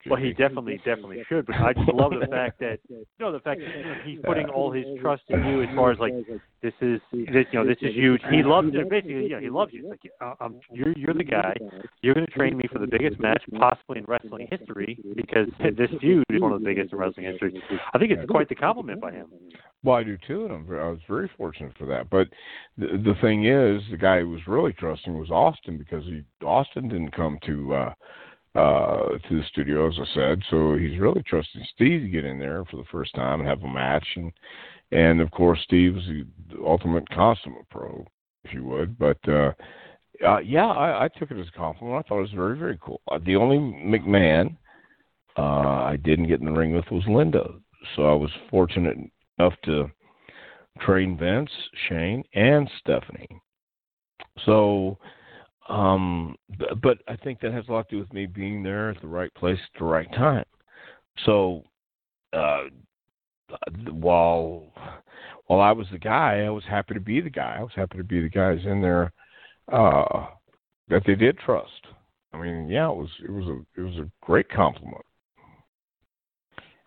Well, he definitely, definitely should. But I just love the fact that you know the fact that he's putting all his trust in you as far as like this is this you know this is huge. He loves you. Basically, yeah, he loves you. It's like uh, um, you're you're the guy. You're going to train me for the biggest match possibly in wrestling history because this feud is one of the biggest in wrestling history. I think it's quite the compliment by him. Well, I do too, and I'm, I was very fortunate for that. But the, the thing is, the guy who was really trusting was Austin because he Austin didn't come to. uh uh, to the studio, as I said. So he's really trusting Steve to get in there for the first time and have a match, and and of course Steve was the ultimate consummate pro, if you would. But uh, uh, yeah, I, I took it as a compliment. I thought it was very very cool. Uh, the only McMahon uh, I didn't get in the ring with was Linda, so I was fortunate enough to train Vince, Shane, and Stephanie. So um, but I think that has a lot to do with me being there at the right place at the right time. So, uh, while while I was the guy, I was happy to be the guy. I was happy to be the guys in there uh, that they did trust. I mean, yeah, it was it was a it was a great compliment.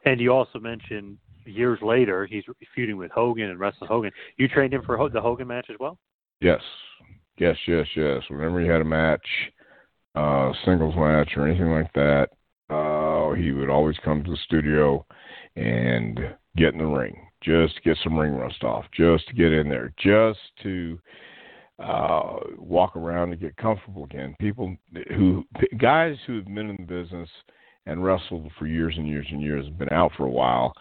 And you also mentioned years later he's feuding with Hogan and wrestling Hogan. You trained him for the Hogan match as well. Yes, Yes, yes, yes. Whenever he had a match, uh, singles match or anything like that, uh, he would always come to the studio and get in the ring, just to get some ring rust off, just to get in there, just to uh, walk around and get comfortable again. People who, guys who have been in the business and wrestled for years and years and years, have been out for a while.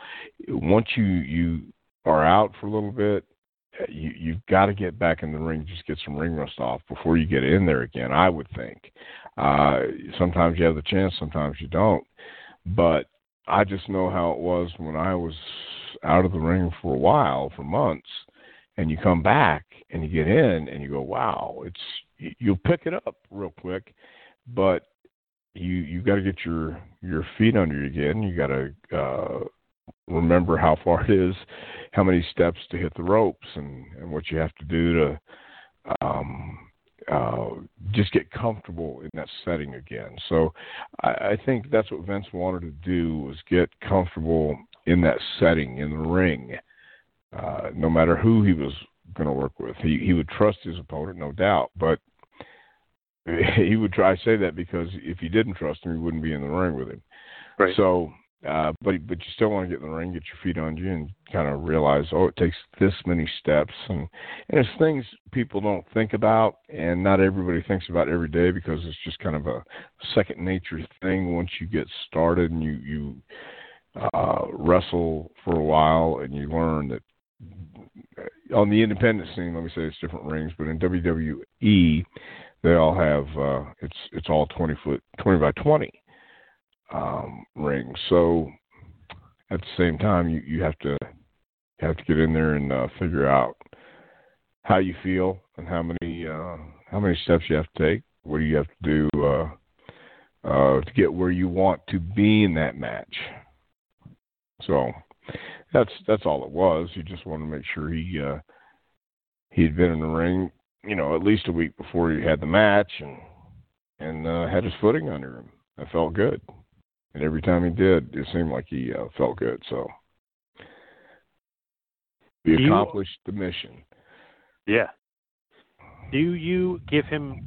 Once you you are out for a little bit, you you've got to get back in the ring, just get some ring rust off before you get in there again. I would think. Uh, sometimes you have the chance, sometimes you don't. But I just know how it was when I was out of the ring for a while, for months, and you come back and you get in and you go, wow, it's you'll pick it up real quick, but you you got to get your your feet under you again. You got to uh, remember how far it is, how many steps to hit the ropes, and, and what you have to do to um, uh, just get comfortable in that setting again. So I, I think that's what Vince wanted to do was get comfortable in that setting in the ring, uh, no matter who he was going to work with. He he would trust his opponent, no doubt, but he would try to say that because if he didn't trust him, he wouldn't be in the ring with him. Right. So uh, but but you still want to get in the ring, get your feet under you, and kind of realize, oh, it takes this many steps, and and it's things people don't think about, and not everybody thinks about every day because it's just kind of a second nature thing. Once you get started and you you uh, wrestle for a while, and you learn that on the independent scene, let me say it's different rings, but in WWE, they all have uh, it's it's all twenty foot, twenty by twenty um, ring. So at the same time, you you have to have to get in there and uh, figure out how you feel and how many uh, how many steps you have to take. What do you have to do uh, uh, to get where you want to be in that match? So that's that's all it was. He just wanted to make sure he uh, he had been in the ring, you know, at least a week before he had the match, and and uh, had his footing under him. I felt good, and every time he did, it seemed like he uh, felt good. So we accomplished the mission. Yeah. Do you give him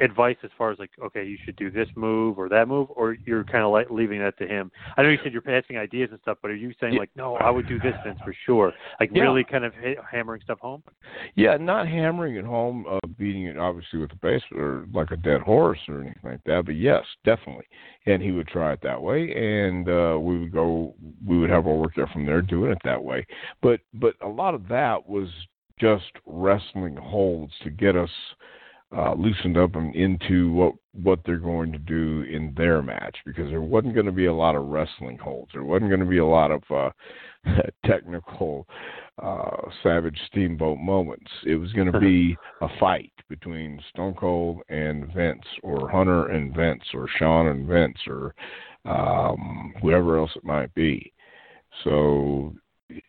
advice as far as like, okay, you should do this move or that move, or you're kind of like leaving that to him? I know you said you're passing ideas and stuff, but are you saying Yeah. like, no, I would do this, Vince, for sure? Like Yeah. really kind of hammering stuff home? Yeah, not hammering it home, uh, beating it obviously with a base or like a dead horse or anything like that. But yes, definitely. And he would try it that way, and uh, we would go. We would have our work there from there, doing it that way. But but a lot of that was just wrestling holds to get us uh, loosened up and into what what they're going to do in their match because there wasn't going to be a lot of wrestling holds. There wasn't going to be a lot of uh, technical uh, savage steamboat moments. It was going to be a fight between Stone Cold and Vince, or Hunter and Vince, or Shawn and Vince, or um, whoever else it might be. So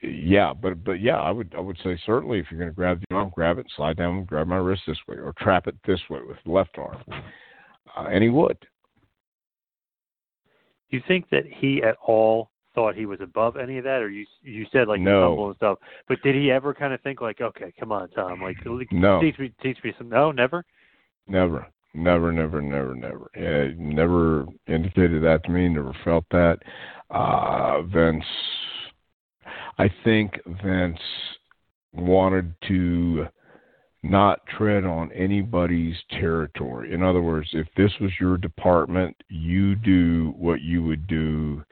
yeah, but but yeah, I would I would say certainly if you're going to grab the arm, grab it, slide down, grab my wrist this way, or trap it this way with the left arm, uh, and he would. Do you think that he at all thought he was above any of that, or you you said like No. humble and stuff, but did he ever kind of think like, okay, come on, Tom, like No. teach me teach me some? No, never. Never, never, never, never, never. Uh, never indicated that to me. Never felt that. Uh, Vince, I think Vince wanted to not tread on anybody's territory. In other words, if this was your department, you do what you would do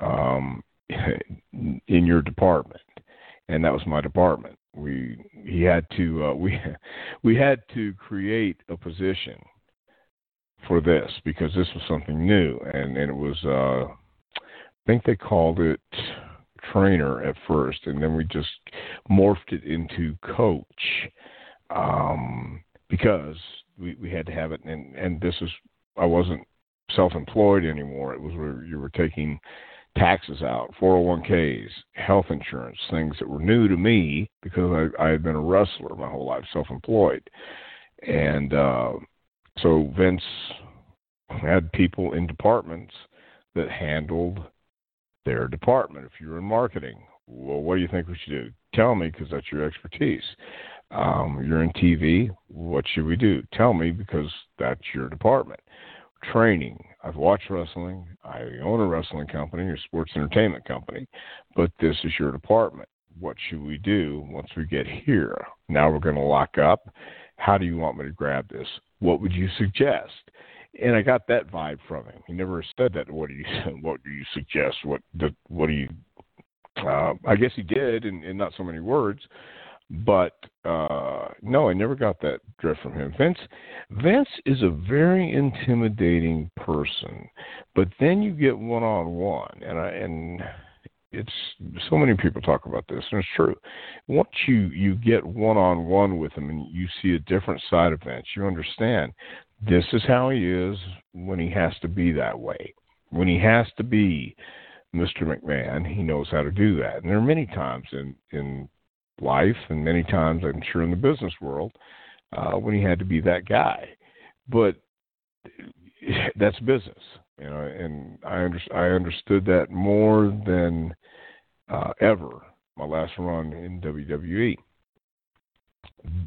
um, in your department, and that was my department. We he had to uh, we we had to create a position for this because this was something new, and and it was uh, I think they called it trainer at first, and then we just morphed it into coach um, because we we had to have it, and and this is I wasn't self-employed anymore. It was where you were taking taxes out, 401ks, health insurance, things that were new to me because I, I had been a wrestler my whole life, self-employed, and uh, so Vince had people in departments that handled their department. If you're in marketing, well, what do you think we should do? Tell me because that's your expertise. Um, you're in TV. What should we do? Tell me because that's your department. Training. I've watched wrestling. I own a wrestling company or sports entertainment company, but this is your department. What should we do once we get here? Now we're going to lock up. How do you want me to grab this? What would you suggest? And I got that vibe from him. He never said that. What do you What do you suggest? What the, What do you? Uh, I guess he did, in, in not so many words. But uh, no, I never got that drift from him. Vince, Vince is a very intimidating person, but then you get one on one, and I and it's so many people talk about this, and it's true. Once you you get one on one with him and you see a different side of Vince, you understand this is how he is when he has to be that way. When he has to be Mr. McMahon, he knows how to do that. And there are many times in in life, and many times I'm sure in the business world, uh, when he had to be that guy. But that's business, you know, and I under, I understood that more than uh, ever. My last run in WWE.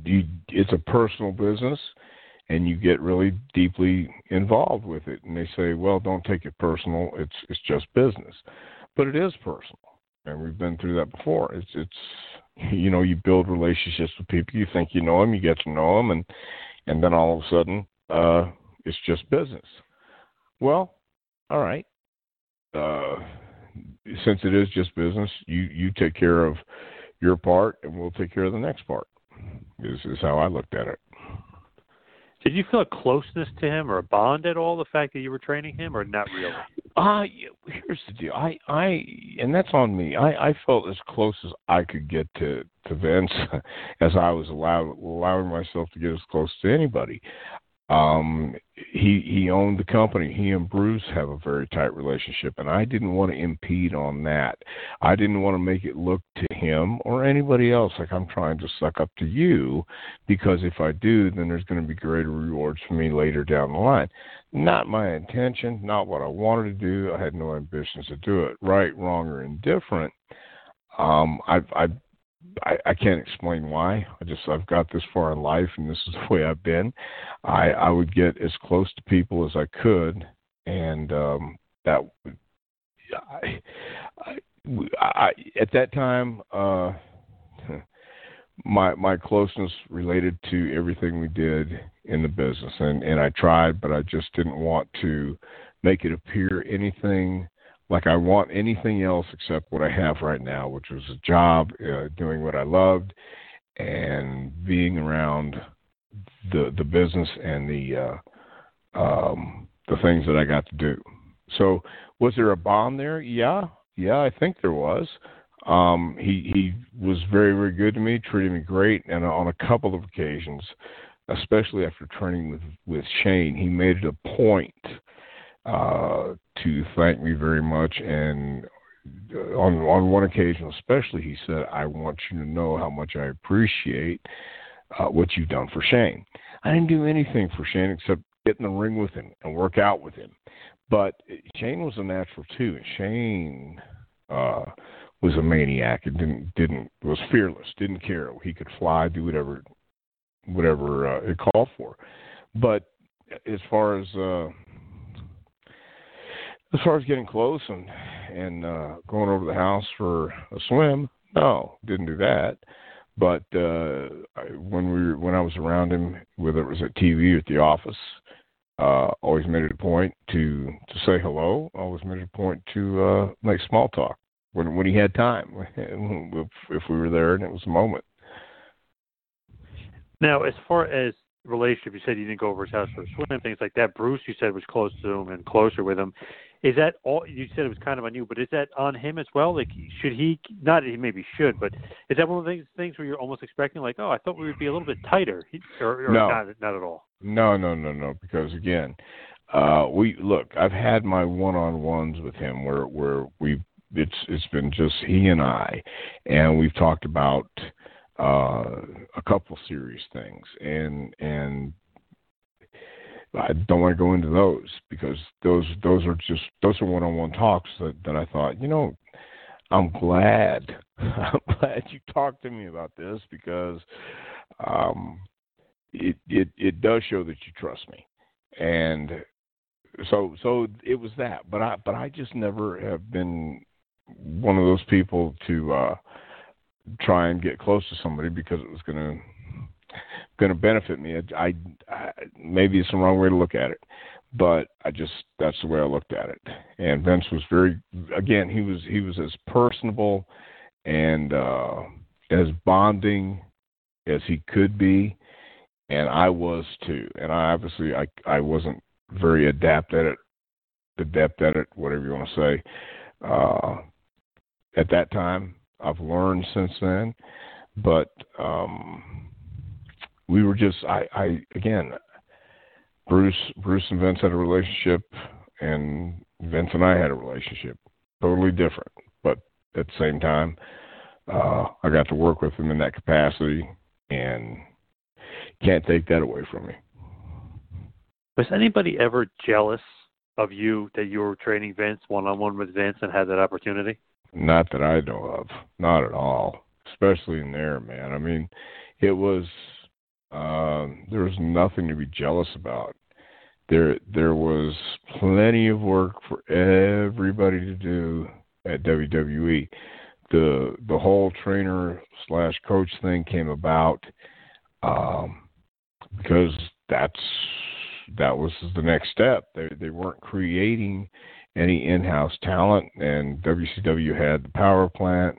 You, it's a personal business, and you get really deeply involved with it. And they say, "Well, don't take it personal. It's it's just business," but it is personal, and we've been through that before. It's it's you know you build relationships with people. You think you know them, you get to know them, and and then all of a sudden, uh, it's just business. Well, all right. Uh, since it is just business, you you take care of your part, and we'll take care of the next part. Is is how I looked at it. Did you feel a closeness to him or a bond at all? The fact that you were training him, or not really? Uh here's the deal. I I and that's on me. I I felt as close as I could get to to Vince as I was allowed allowing myself to get as close to anybody. Um, he he owned the company. He and Bruce have a very tight relationship, and I didn't want to impede on that. I didn't want to make it look to him or anybody else like I'm trying to suck up to you, because if I do, then there's going to be greater rewards for me later down the line. Not my intention, not what I wanted to do. I had no ambitions to do it. Right, wrong, or indifferent. Um, I've I've I, I can't explain why. I just I've got this far in life, and this is the way I've been. I I would get as close to people as I could, and um, that I, I, I at that time uh, my my closeness related to everything we did in the business, and and I tried, but I just didn't want to make it appear anything like I want anything else except what I have right now, which was a job, uh, doing what I loved, and being around the the business and the uh, um, the things that I got to do. So, was there a bond there? Yeah, yeah, I think there was. Um, he he was very very good to me, treated me great, and on a couple of occasions, especially after training with with Shane, he made it a point uh, to thank me very much. And on on one occasion, especially, he said, "I want you to know how much I appreciate uh, what you've done for Shane." I didn't do anything for Shane except get in the ring with him and work out with him. But Shane was a natural too. And Shane uh, was a maniac and didn't didn't was fearless, didn't care. He could fly, do whatever whatever uh, it called for. But as far as uh, as far as getting close and and uh, going over to the house for a swim, no, didn't do that. But uh, when we were, when I was around him, whether it was at TV or at the office, uh, always made it a point to to say hello. Always made it a point to uh, make small talk when when he had time, if, if we were there and it was a moment. Now, as far as relationship, you said you didn't go over his house for a swim, things like that. Bruce, you said was close to him and closer with him. Is that all? You said it was kind of on you, but is that on him as well? Like, should he not? He maybe should, but is that one of those things where you're almost expecting, like, oh, I thought we would be a little bit tighter, or, or no. not? Not at all. No, no, no, no. Because again, uh, we look. I've had my one-on-ones with him where where we've it's it's been just he and I, and we've talked about uh, a couple serious things, and and I don't want to go into those because those those are just those are one-on-one talks that that I thought you know I'm glad I'm glad you talked to me about this because um, it it it does show that you trust me. And so so it was that but I but I just never have been one of those people to uh try and get close to somebody because it was going to going to benefit me. I, I maybe it's the wrong way to look at it, but I just that's the way I looked at it. And Vince was very again he was he was as personable and uh, as bonding as he could be, and I was too. And I obviously I I wasn't very adept at it, adept at it, whatever you want to say. Uh, at that time, I've learned since then, but um, we were just I, I again Bruce Bruce and Vince had a relationship and Vince and I had a relationship. Totally different. But at the same time, uh, I got to work with him in that capacity and can't take that away from me. Was anybody ever jealous of you that you were training Vince one on one with Vince and had that opportunity? Not that I know of. Not at all. Especially in there, man. I mean, it was um, there was nothing to be jealous about. There, there was plenty of work for everybody to do at WWE. The the whole trainer slash coach thing came about um, because that's that was the next step. They they weren't creating any in-house talent, and WCW had the power plant.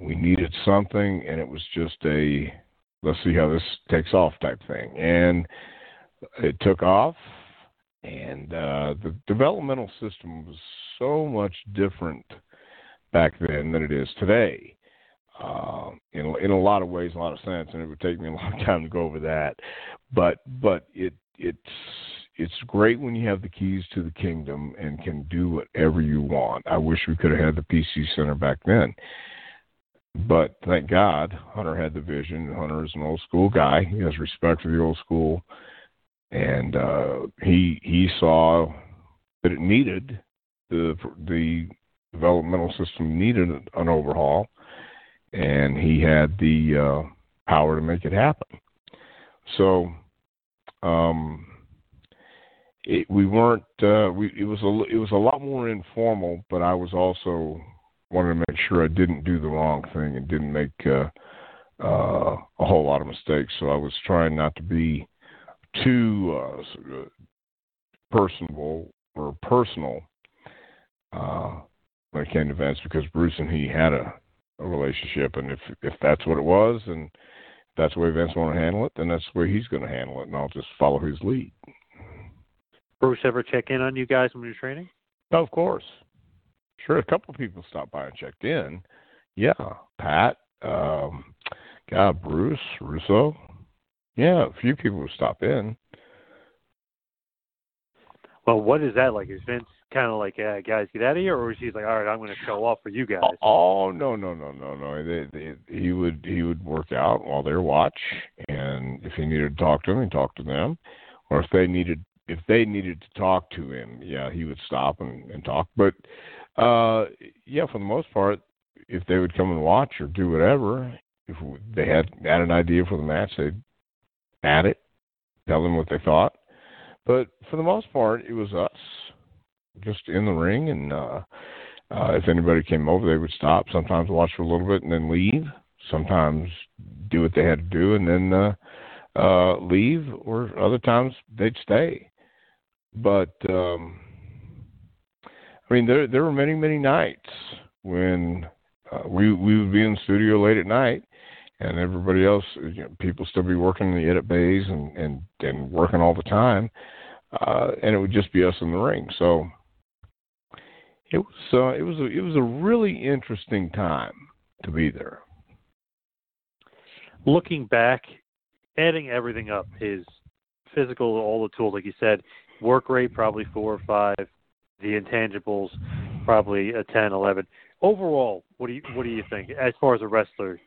We needed something, and it was just a let's see how this takes off type thing. And it took off, and uh, the developmental system was so much different back then than it is today. Uh, in in a lot of ways, a lot of sense, and it would take me a long time to go over that. But but it it's it's great when you have the keys to the kingdom and can do whatever you want. I wish we could have had the PC Center back then. But thank God, Hunter had the vision. Hunter is an old school guy. He has respect for the old school, and uh, he he saw that it needed the the developmental system needed an overhaul, and he had the uh, power to make it happen. So, um, it, we weren't. Uh, we it was a it was a lot more informal, but I was also wanted to make sure I didn't do the wrong thing and didn't make uh, uh, a whole lot of mistakes. So I was trying not to be too uh, personable or personal uh, when it came to Vince because Bruce and he had a, a relationship, and if if that's what it was, and that's the way Vince wanted to handle it, then that's the way he's going to handle it, and I'll just follow his lead. Bruce ever check in on you guys when you're training? Oh, of course. Sure, a couple of people stopped by and checked in. Yeah, Pat, um, God, Bruce, Russo. Yeah, a few people would stop in. Well, what is that like? Is Vince kind of like, uh, guys, get out of here, or is he like, all right, I'm going to show off for you guys? Oh no, no, no, no, no. They, they, he would he would work out while they watch, and if he needed to talk to them, he talk to them, or if they needed if they needed to talk to him, yeah, he would stop and, and talk. But uh, yeah, for the most part, if they would come and watch or do whatever, if they had had an idea for the match, they'd add it, tell them what they thought. But for the most part, it was us, just in the ring, and uh, uh, if anybody came over, they would stop. Sometimes watch for a little bit and then leave. Sometimes do what they had to do and then uh, uh, leave, or other times they'd stay. But um, I mean, there there were many many nights when uh, we we would be in the studio late at night, and everybody else, you know, people still be working in the edit bays and and and working all the time, uh, and it would just be us in the ring. So it was uh, it was a, it was a really interesting time to be there. Looking back, adding everything up, his physical, all the tools, like you said, work rate probably four or five, the intangibles probably a 10, 11. Overall, what do you what do you think as far as a wrestler?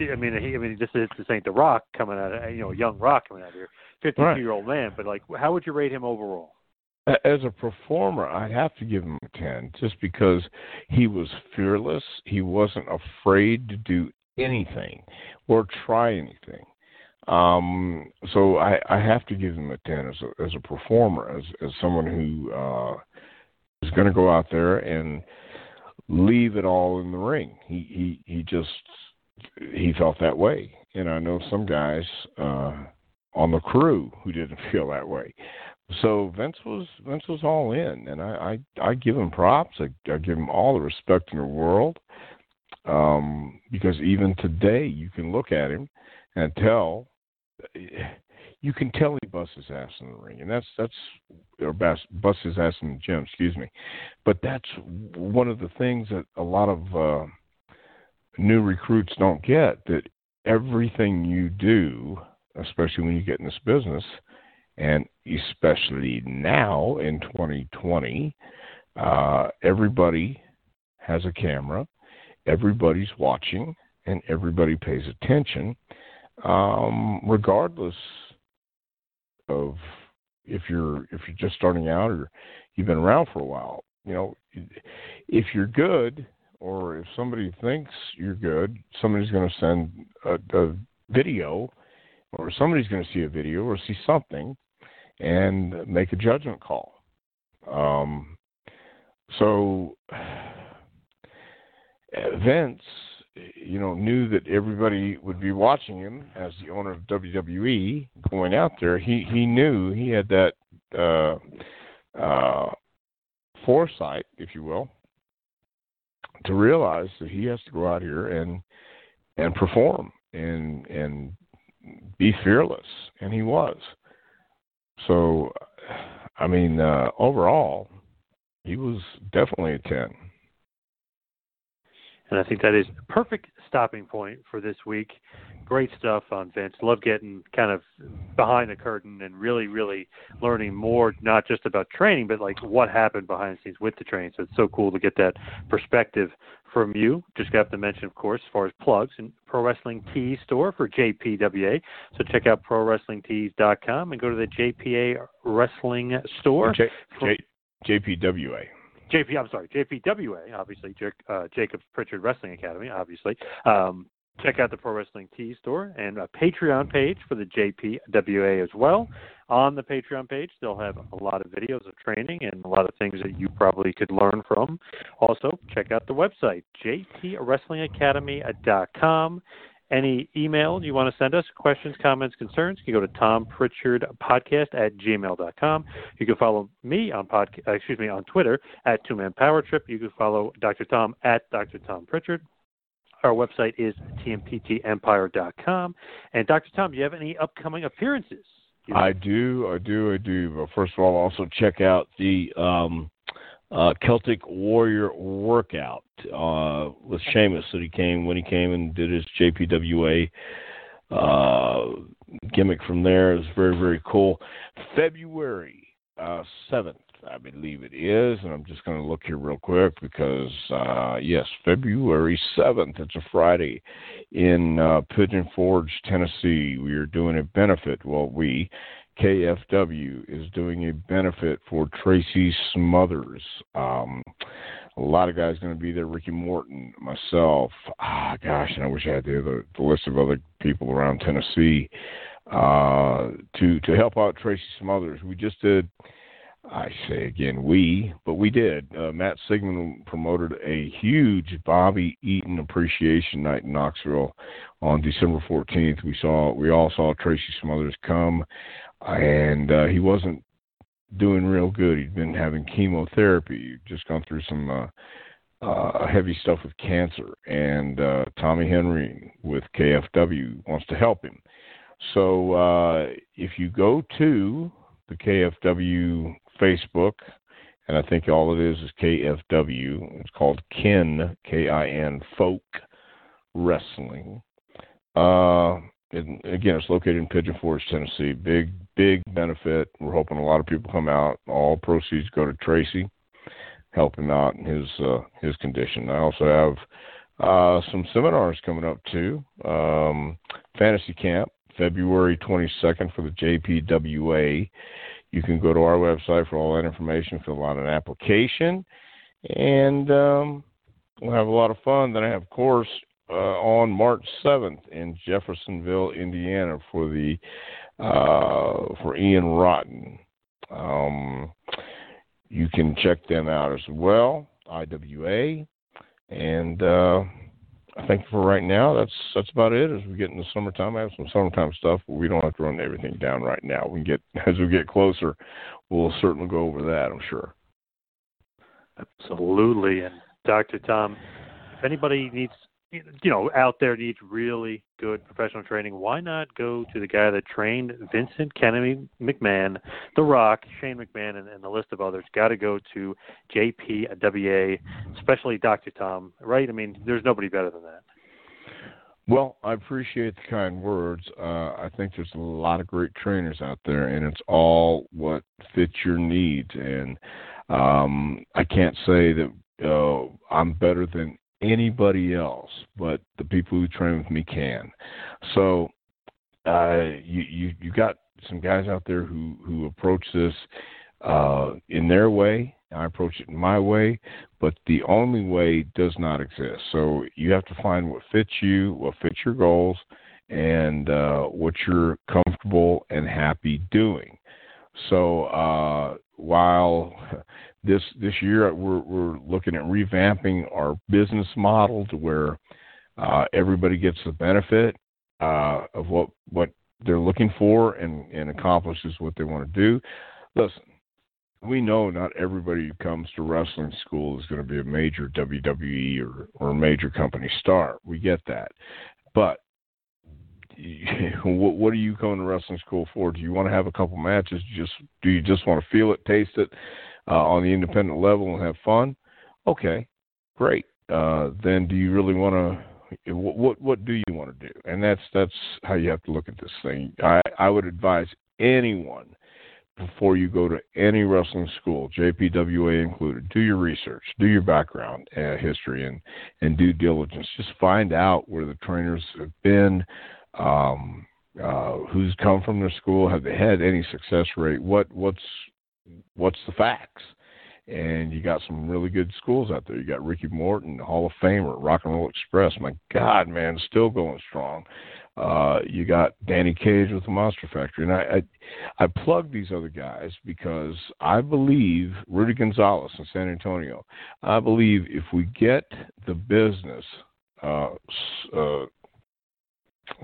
I mean, he, I mean, this is this ain't the Rock coming out, of, you know, young Rock coming out here, fifty-two year old man. But like, how would you rate him overall? As a performer, I'd have to give him a ten, just because he was fearless. He wasn't afraid to do anything or try anything. Um, so I, I have to give him a ten as a as a performer, as as someone who uh, is going to go out there and leave it all in the ring. He he he just he felt that way, and I know some guys uh, on the crew who didn't feel that way. So Vince was Vince was all in, and I I, I give him props. I, I give him all the respect in the world, um, because even today you can look at him and tell you can tell he busts his ass in the ring, and that's that's or busts his ass in the gym. Excuse me, but that's one of the things that a lot of uh, new recruits don't get. That everything you do, especially when you get in this business, and especially now in 2020, uh, everybody has a camera, everybody's watching, and everybody pays attention, um, regardless of if you're if you're just starting out or you've been around for a while. You know, if you're good or if somebody thinks you're good, somebody's going to send a, a video or somebody's going to see a video or see something and make a judgment call. Um, so Vince you know, knew that everybody would be watching him as the owner of WWE going out there. He he knew he had that uh, uh, foresight, if you will, to realize that he has to go out here and and perform and and be fearless, and he was. So, I mean, uh, overall, he was definitely a 10. And I think that is the perfect stopping point for this week. Great stuff on Vince. Love getting kind of behind the curtain and really, really learning more, not just about training, but like what happened behind the scenes with the training. So it's so cool to get that perspective from you. Just got to mention, of course, as far as plugs and Pro Wrestling Tees store for JPWA. So check out ProWrestlingTees.com and go to the JPA Wrestling store. J- J- JPWA. JP, I'm sorry, JPWA, obviously, uh, Jacobs Prichard Wrestling Academy, obviously. Um, check out the Pro Wrestling Tees store and a Patreon page for the JPWA as well. On the Patreon page, they'll have a lot of videos of training and a lot of things that you probably could learn from. Also, check out the website, jpwrestlingacademy.com. Any email you want to send us, questions, comments, concerns, you can go to Tom Prichard Podcast at gmail.com. You can follow me on pod, uh, excuse me on Twitter at Two Man Power Trip. You can follow Dr. Tom at Dr. Tom Prichard. Our website is tmptempire.com. And Dr. Tom, do you have any upcoming appearances? I do, I do, I do. But first of all, also check out the um, uh, Celtic Warrior workout uh, with Sheamus that he came when he came and did his JPWA uh, gimmick from there. It was very very cool. February uh, seventh, I believe it is, and I'm just going to look here real quick because uh, yes, February seventh. It's a Friday in uh, Pigeon Forge, Tennessee. We are doing a benefit. Well, we KFW is doing a benefit for Tracy Smothers. Um, a lot of guys going to be there. Ricky Morton, myself. Ah, gosh, and I wish I had the, the list of other people around Tennessee uh, to to help out Tracy Smothers. We just did. I say again, we, but we did. Uh, Matt Sigmund promoted a huge Bobby Eaton Appreciation Night in Knoxville on December 14th. We saw, we all saw Tracy Smothers come and uh, he wasn't doing real good. He'd been having chemotherapy, just gone through some uh, uh, heavy stuff with cancer, and uh, Tommy Henry with KFW wants to help him. So uh, if you go to the KFW Facebook, and I think all it is is KFW. It's called Kin K I N Folk Wrestling. Uh, and again, it's located in Pigeon Forge, Tennessee. Big, big benefit. We're hoping a lot of people come out. All proceeds go to Tracy, help him out in his uh, his condition. I also have uh, some seminars coming up too. Um, Fantasy Camp, February 22nd for the JPWA. You can go to our website for all that information, fill out an application, and um, we'll have a lot of fun. Then I have, course, uh, on March 7th in Jeffersonville, Indiana, for the uh, for Ian Rotten. Um, you can check them out as well, IWA, and uh, I think for right now that's that's about it. As we get into summertime, I have some summertime stuff, but we don't have to run everything down right now. We can get as we get closer, we'll certainly go over that. I'm sure. Absolutely, and Dr. Tom, if anybody needs you know, out there needs really good professional training, why not go to the guy that trained Vincent Kennedy McMahon, The Rock, Shane McMahon, and, and the list of others? Got to go to JPWA, especially Dr. Tom, right? I mean, there's nobody better than that. Well, I appreciate the kind words. Uh, I think there's a lot of great trainers out there, and it's all what fits your needs. And um, I can't say that uh, I'm better than anybody else, but the people who train with me can. So uh, you you you got some guys out there who who approach this uh, in their way. I approach it in my way, but the only way does not exist. So you have to find what fits you, what fits your goals, and uh, what you're comfortable and happy doing. So uh, while this this year we're we're looking at revamping our business model to where uh, everybody gets the benefit uh, of what what they're looking for and and accomplishes what they want to do. Listen, we know not everybody who comes to wrestling school is going to be a major WWE or or a major company star. We get that, but what, what are you coming to wrestling school for? Do you want to have a couple matches? Just do you just want to feel it, taste it uh, on the independent level and have fun? Okay, great. Uh, then do you really want to? What, what what do you want to do? And that's that's how you have to look at this thing. I I would advise anyone before you go to any wrestling school, JPWA included, do your research, do your background uh, history, and and due diligence. Just find out where the trainers have been, um, uh, who's come from their school, have they had any success rate, what what's what's the facts. And you got some really good schools out there. You got Ricky Morton, Hall of Famer, Rock and Roll Express. My God, man, still going strong. Uh, you got Danny Cage with the Monster Factory, and I, I I plug these other guys because I believe Rudy Gonzalez in San Antonio. I believe if we get the business uh, uh,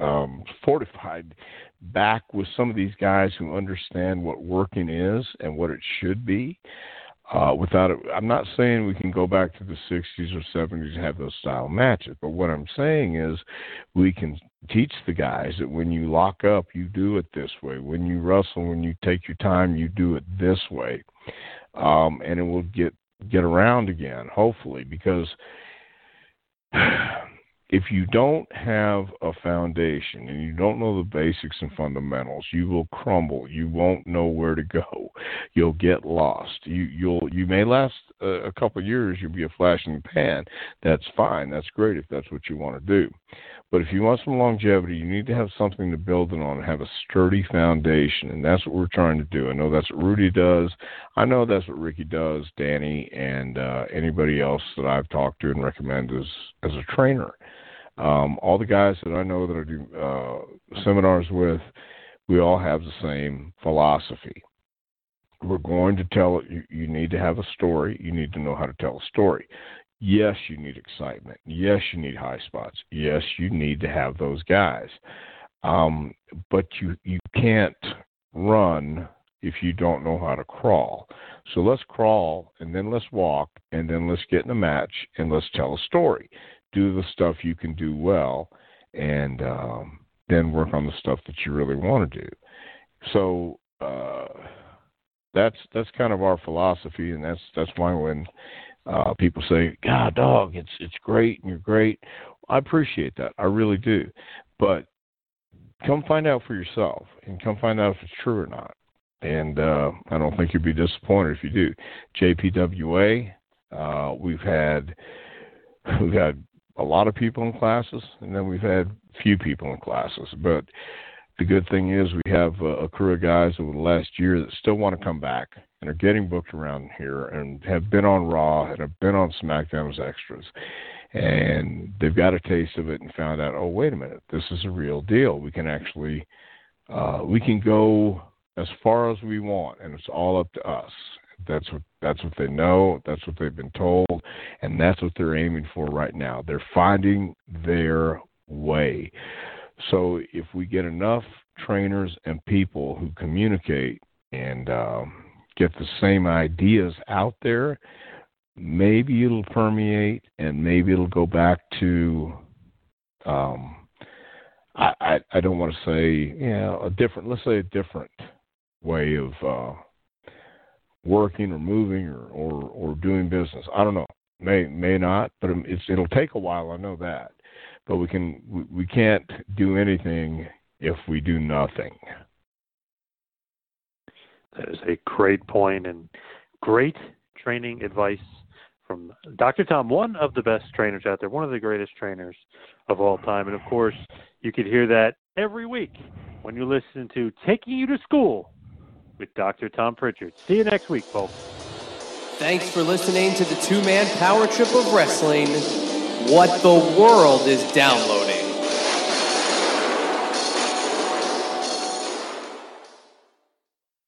um, fortified back with some of these guys who understand what working is and what it should be, uh, without it, I'm not saying we can go back to the 60s or 70s and have those style matches, but what I'm saying is we can teach the guys that when you lock up, you do it this way. When you wrestle, when you take your time, you do it this way, um, and it will get get around again, hopefully, because if you don't have a foundation and you don't know the basics and fundamentals, you will crumble. You won't know where to go. You'll get lost. You you'll you may last a, a couple of years. You'll be a flash in the pan. That's fine. That's great if that's what you want to do. But if you want some longevity, you need to have something to build it on, have a sturdy foundation, and that's what we're trying to do. I know that's what Rudy does. I know that's what Ricky does, Danny, and uh, anybody else that I've talked to and recommend as as a trainer. Um, all the guys that I know that I do uh, seminars with, we all have the same philosophy. We're going to tell. You, you need to have a story. You need to know how to tell a story. Yes, you need excitement. Yes, you need high spots. Yes, you need to have those guys. Um, but you you can't run if you don't know how to crawl. So let's crawl and then let's walk and then let's get in a match and let's tell a story do the stuff you can do well, and um, then work on the stuff that you really want to do. So uh, that's that's kind of our philosophy, and that's that's why when uh, people say, "God, dog, it's it's great and you're great," I appreciate that. I really do, but come find out for yourself, and come find out if it's true or not. And uh, I don't think you'd be disappointed if you do. JPWA, uh, we've had we've had a lot of people in classes, and then we've had few people in classes. But the good thing is we have a, a crew of guys over the last year that still want to come back and are getting booked around here and have been on Raw and have been on SmackDown as extras. And they've got a taste of it and found out, oh, wait a minute, this is a real deal. We can actually, uh, we can go as far as we want, and it's all up to us. That's what that's what they know. That's what they've been told, and that's what they're aiming for right now. They're finding their way. So if we get enough trainers and people who communicate and um, get the same ideas out there, maybe it'll permeate, and maybe it'll go back to. Um, I, I I don't want to say you know a different. Let's say a different way of. Uh, working or moving or, or, or doing business. I don't know. May may not, but um, it's it'll take a while. I know that, but we can we, we can't do anything if we do nothing. That is a great point and great training advice from Dr. Tom, one of the best trainers out there, one of the greatest trainers of all time. And of course, you could hear that every week when you listen to Taking You to School with Dr. Tom Prichard. See you next week, folks. Thanks for listening to the two man power trip of wrestling. What the world is downloading.